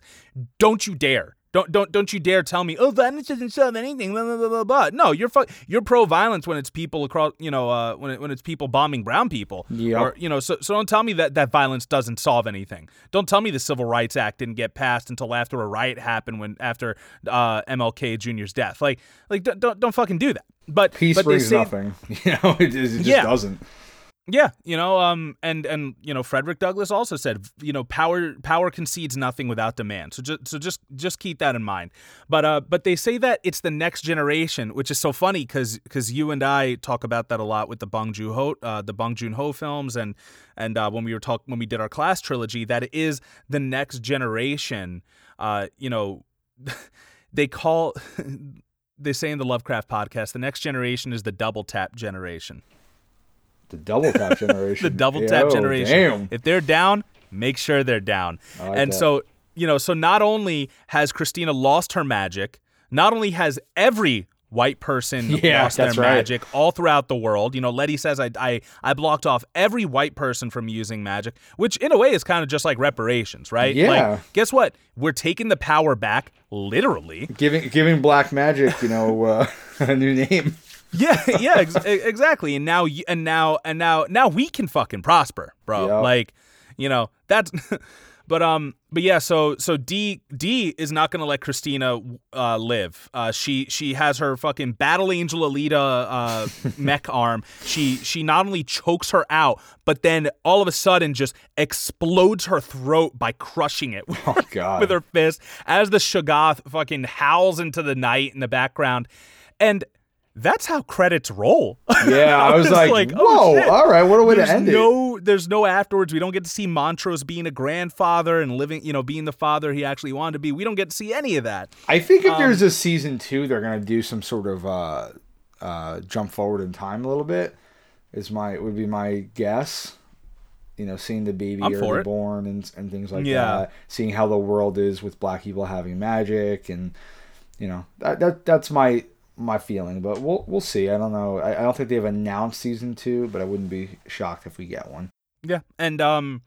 don't you dare don't don't don't you dare tell me, oh, violence doesn't solve anything. Blah blah blah blah. blah. No, you're fu- you're pro violence when it's people across, you know, uh, when it, when it's people bombing brown people. Yep. Or you know, so so don't tell me that that violence doesn't solve anything. Don't tell me the Civil Rights Act didn't get passed until after a riot happened when after uh, MLK Jr.'s death. Like like don't don't, don't fucking do that. But peace but brings say- nothing you know it, just- it just Yeah. doesn't Yeah, you know, um, and and you know, Frederick Douglass also said, you know, power power concedes nothing without demand. So just so just just keep that in mind. But uh, but they say that it's the next generation, which is so funny because because you and I talk about that a lot with the Bong Joon Ho, uh, the Bong Joon Ho films, and and uh, when we were talk when we did our class trilogy, that it is the next generation. Uh, you know, they call. They say in the Lovecraft podcast, the next generation is the double tap generation. The double tap generation the double tap Yo, generation. damn If they're down, make sure they're down. Like and that. so, you know, so not only has Christina lost her magic, not only has every white person Yeah, lost their right. magic all throughout the world. You know, Letty says I, I I blocked off every white person from using magic, which in a way is kind of just like reparations, right? Yeah. Like, guess what? We're taking the power back, literally. Giving giving black magic, you know, uh, a new name. Yeah, yeah, ex- exactly. And now, and now, and now, now we can fucking prosper, bro. Yep. Like, you know, that's. But um, but yeah, so so Dee Dee is not gonna let Christina uh, live. Uh, she she has her fucking battle angel Alita uh, mech arm. She she not only chokes her out, but then all of a sudden just explodes her throat by crushing it Oh God. with her fist as the Shoggoth fucking howls into the night in the background. And that's how credits roll. yeah, I was like, like, whoa, oh, all right, what a way there's to end it. no there's no afterwards. We don't get to see Montrose being a grandfather and living, you know, being the father he actually wanted to be. We don't get to see any of that. I think if Um, there's a season two, they're gonna do some sort of uh, uh, jump forward in time a little bit. Is my would be my guess. You know, seeing the baby early born and and things like Yeah. that. Seeing how the world is with black people having magic, and you know that, that that's my my feeling. But we'll we'll see. I don't know. I, I don't think they've announced season two, but I wouldn't be shocked if we get one. Yeah. And um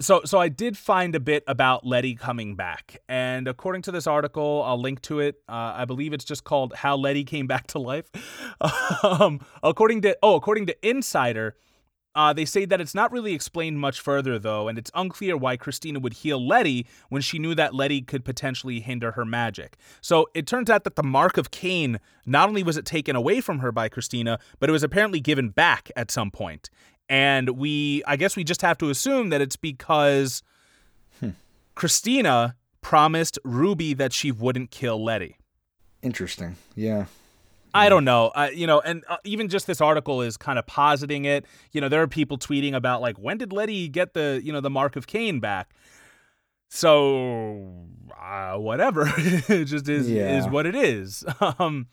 so so I did find a bit about Leti coming back. And according to this article, I'll link to it. Uh, I believe it's just called How Leti Came Back to Life. um according to oh, according to Insider, uh, they say that it's not really explained much further, though, and it's unclear why Christina would heal Leti when she knew that Leti could potentially hinder her magic. So it turns out that the Mark of Cain not only was it taken away from her by Christina, but it was apparently given back at some point. And we, I guess we just have to assume that it's because Christina promised Ruby that she wouldn't kill Leti. Interesting. Yeah. I don't know. Uh, you know, and uh, even just this article is kind of positing it. You know, there are people tweeting about like when did Leti get the you know the mark of Cain back? So uh, whatever, it just is Yeah. is what it is. Um,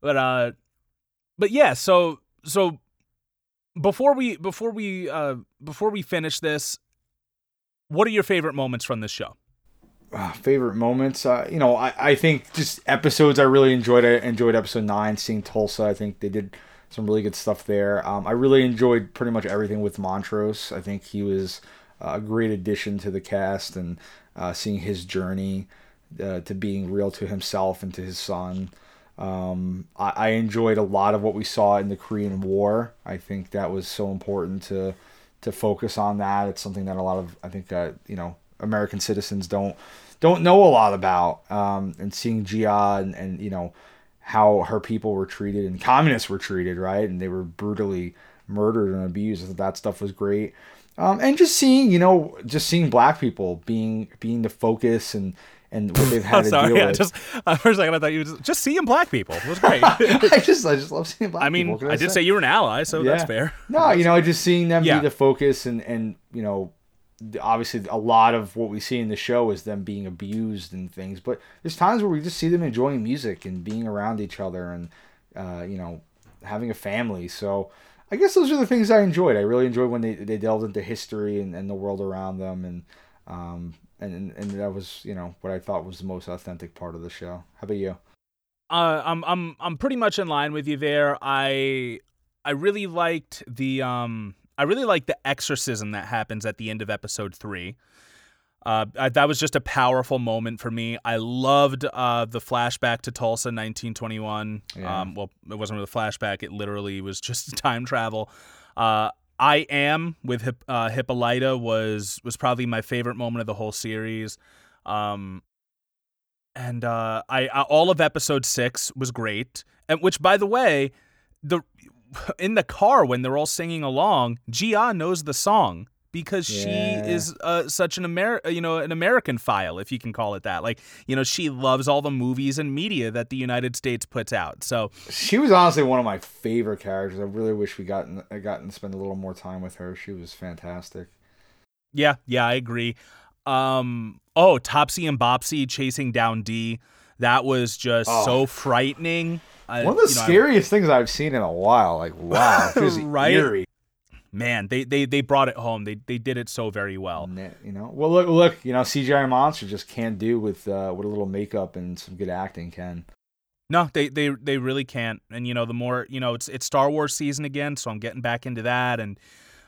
but uh, but yeah. So so before we before we uh before we finish this, what are your favorite moments from this show? Uh, favorite moments uh, you know I, I think just episodes i really enjoyed i enjoyed episode 9 seeing tulsa. I think they did some really good stuff there. Um, i really enjoyed pretty much everything with montrose. I think he was a great addition to the cast and uh, seeing his journey uh, to being real to himself and to his son. Um, I, I enjoyed a lot of what we saw in the korean war. I think that was so important to to focus on that. It's something that a lot of i think uh, you know American citizens don't don't know a lot about. Um, and seeing Ji-Ah and, and you know how her people were treated and communists were treated, right? And they were brutally murdered and abused. I that stuff was great. Um, and just seeing, you know, just seeing black people being being the focus and and what they've had to sorry, deal I with. just uh, for a second I thought you were just, just seeing black people. It was great. I just I just love seeing black I mean, people. What I can did say you were an ally, so that's fair. No, you know, just seeing them Yeah. be the focus and and you know, obviously a lot of what we see in the show is them being abused and things. But there's times where we just see them enjoying music and being around each other and uh, you know, having a family. So I guess those are the things I enjoyed. I really enjoyed when they, they delved into history and, and the world around them and um and, and that was you know what I thought was the most authentic part of the show. How about you? Uh, I'm I'm I'm pretty much in line with you there. I I really liked the um I really like the exorcism that happens at the end of episode three. Uh, I, that was just a powerful moment for me. I loved uh, the flashback to Tulsa, 1921. Yeah. Um, well, it wasn't really a flashback; it literally was just time travel. Uh, I am with Hip, uh, Hippolyta was was probably my favorite moment of the whole series. Um, and uh, I, I all of episode six was great. And which, by the way, the in the car when they're all singing along, Ji-Ah knows the song because Yeah. she is uh, such an Amer you know an American file, if you can call it that. Like you know, she loves all the movies and media that the United States puts out. So She was honestly one of my favorite characters. I really wish we gotten I gotten to spend a little more time with her. She was fantastic. Yeah, yeah, I agree. Um, oh, Topsy and Bopsy chasing down Dee. That was just Oh. so frightening. I- One of the you know, I- scariest things I've seen in a while. Like wow, it was Right? eerie. man, they, they they brought it home. They they did it so very well. You know, well look, look, you know, CGI monster just can't do with uh, what a little makeup and some good acting can. No, they they they really can't. And you know, the more you know, it's it's Star Wars season again, so I'm getting back into that. And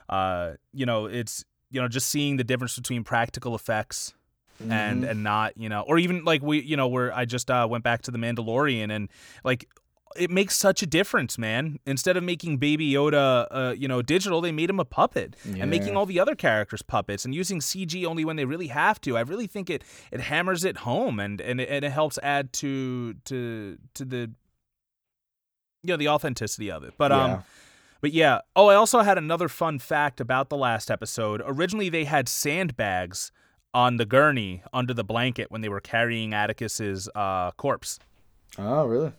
uh, you know, it's you know, just seeing the difference between practical effects and Mhm. and not you know, or even like we you know, where I just uh, went back to the Mandalorian and like. It makes such a difference, man. Instead of making Baby Yoda, uh, you know, digital, they made him a puppet, and making all the other characters puppets, and using CG only when they really have to. I really think it it hammers it home, and and it, and it helps add to to to the you know the authenticity of it. But um, Yeah. but yeah. Oh, I also had another fun fact about the last episode. Originally, they had sandbags on the gurney under the blanket when they were carrying Atticus's uh, corpse. Oh, really?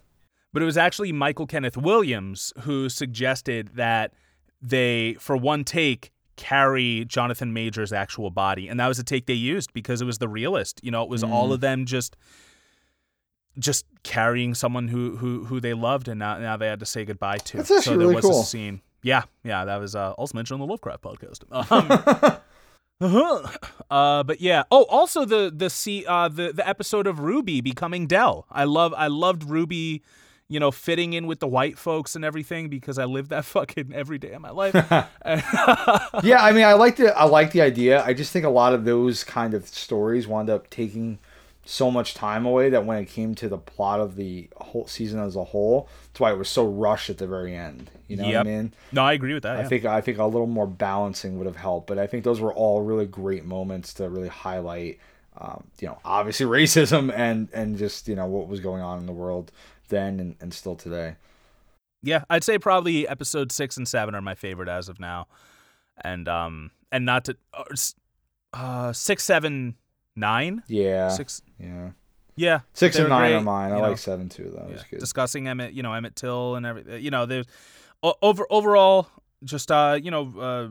But it was actually Michael Kenneth Williams who suggested that they, for one take, carry Jonathan Major's actual body, and that was the take they used because it was the realest. You know, it was all Mm. of them just just carrying someone who who who they loved, and now now they had to say goodbye to. That's so there really was cool. a scene. Yeah, yeah, that was uh, also mentioned on the Lovecraft podcast. Um, uh-huh. uh, but yeah. Oh, also the the see uh the the episode of Ruby becoming Dell. I love I loved Ruby, you know, fitting in with the white folks and everything because I live that fucking every day of my life. yeah, I mean, I like the I like the idea. I just think a lot of those kind of stories wound up taking so much time away that when it came to the plot of the whole season as a whole, that's why it was so rushed at the very end. You know Yep. what I mean? no, I agree with that. I yeah. think I think a little more balancing would have helped, but I think those were all really great moments to really highlight, um, you know, obviously racism and and just you know what was going on in the world then and, and still today. Yeah, I'd say probably episode six and seven are my favorite as of now, and um and not to uh, uh six seven nine Yeah, six yeah. yeah Six and nine great, are mine. I know. like seven too. That Yeah. discussing Emmett, you know, Emmett Till and everything. You know, there's over overall just uh, you know, uh,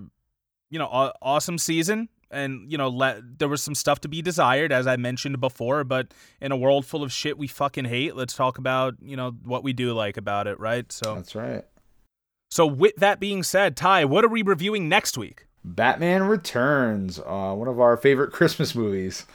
you know, awesome season, and you know, let there was some stuff to be desired, as I mentioned before. But in a world full of shit we fucking hate, let's talk about you know what we do like about it, right? So, That's right. so with that being said, Ty, what are we reviewing next week? Batman Returns, uh, one of our favorite Christmas movies.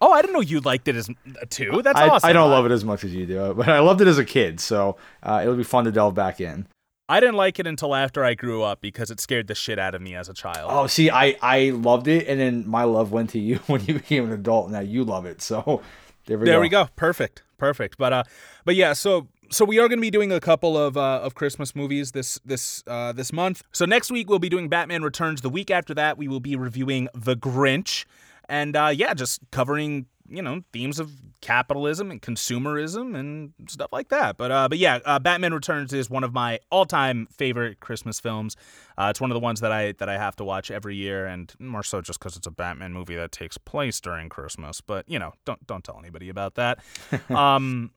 Oh, I didn't know you liked it as too. That's I, awesome. I don't love it as much as you do, but I loved it as a kid, so uh, it'll be fun to delve back in. I didn't like it until after I grew up because it scared the shit out of me as a child. Oh, see, I I loved it, and then my love went to you when you became an adult. Now you love it, so there we there go. we go. Perfect. Perfect. But uh but yeah, so so we are going to be doing a couple of uh, of Christmas movies this this uh, this month. So next week we'll be doing Batman Returns. The week after that we will be reviewing The Grinch, and uh, yeah, just covering you know themes of capitalism and consumerism and stuff like that. But uh, but yeah, uh, Batman Returns is one of my all time favorite Christmas films. Uh, it's one of the ones that I that I have to watch every year, and more so just because it's a Batman movie that takes place during Christmas. But you know, don't don't tell anybody about that. um,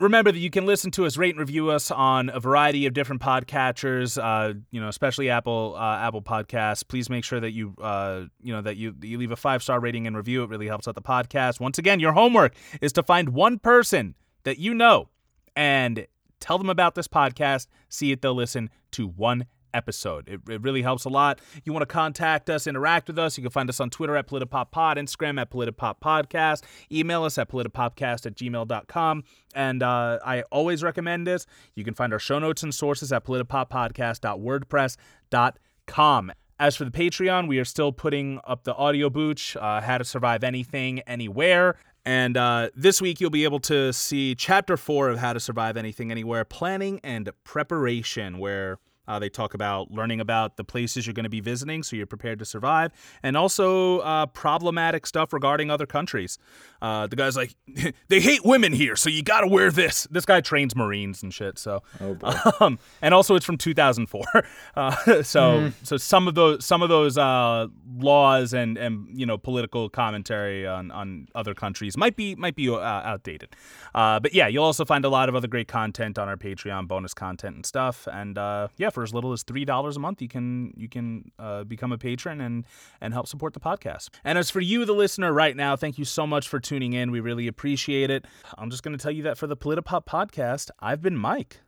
remember that you can listen to us, rate and review us on a variety of different podcatchers. Uh, you know, especially Apple uh, Apple Podcasts. Please make sure that you uh, you know that you that you leave a five star rating and review. It really helps out the podcast. Once again, your homework is to find one person that you know and tell them about this podcast. See if they'll listen to one episode. It, it really helps a lot. You want to contact us, interact with us, you can find us on Twitter at PolitiPopPod, Instagram at PolitiPopPodcast, email us at PolitiPopcast at gmail.com. And uh, I always recommend this. You can find our show notes and sources at PolitiPopPodcast.wordpress.com. As for the Patreon, we are still putting up the audio booch, uh, How to Survive Anything, Anywhere. And uh, this week, you'll be able to see chapter four of How to Survive Anything Anywhere Planning and Preparation, where uh, they talk about learning about the places you're going to be visiting so you're prepared to survive, and also uh, problematic stuff regarding other countries. Uh, the guy's like, they hate women here, so you got to wear this. This guy trains Marines and shit. So, Oh, um, and also it's from 2004. Uh, so, so some of those some of those uh, laws and and you know political commentary on, on other countries might be might be uh, outdated. Uh, but yeah, you'll also find a lot of other great content on our Patreon, bonus content and stuff. And uh, yeah, for as little as three dollars a month, you can you can uh, become a patron and and help support the podcast. And as for you, the listener, right now, thank you so much for tuning in. We really appreciate it. I'm just going to tell you that for the Politipop podcast, I've been Mike.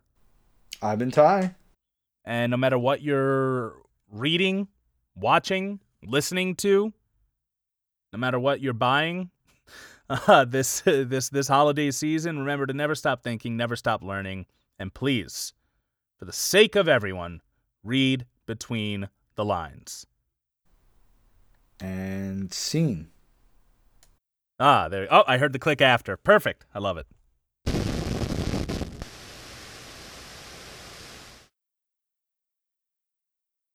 I've been Ty. And no matter what you're reading, watching, listening to, no matter what you're buying, uh, this this this holiday season. Remember to never stop thinking, never stop learning, and please, for the sake of everyone, read between the lines. And scene. Ah, there. Oh, I heard the click after. Perfect. I love it.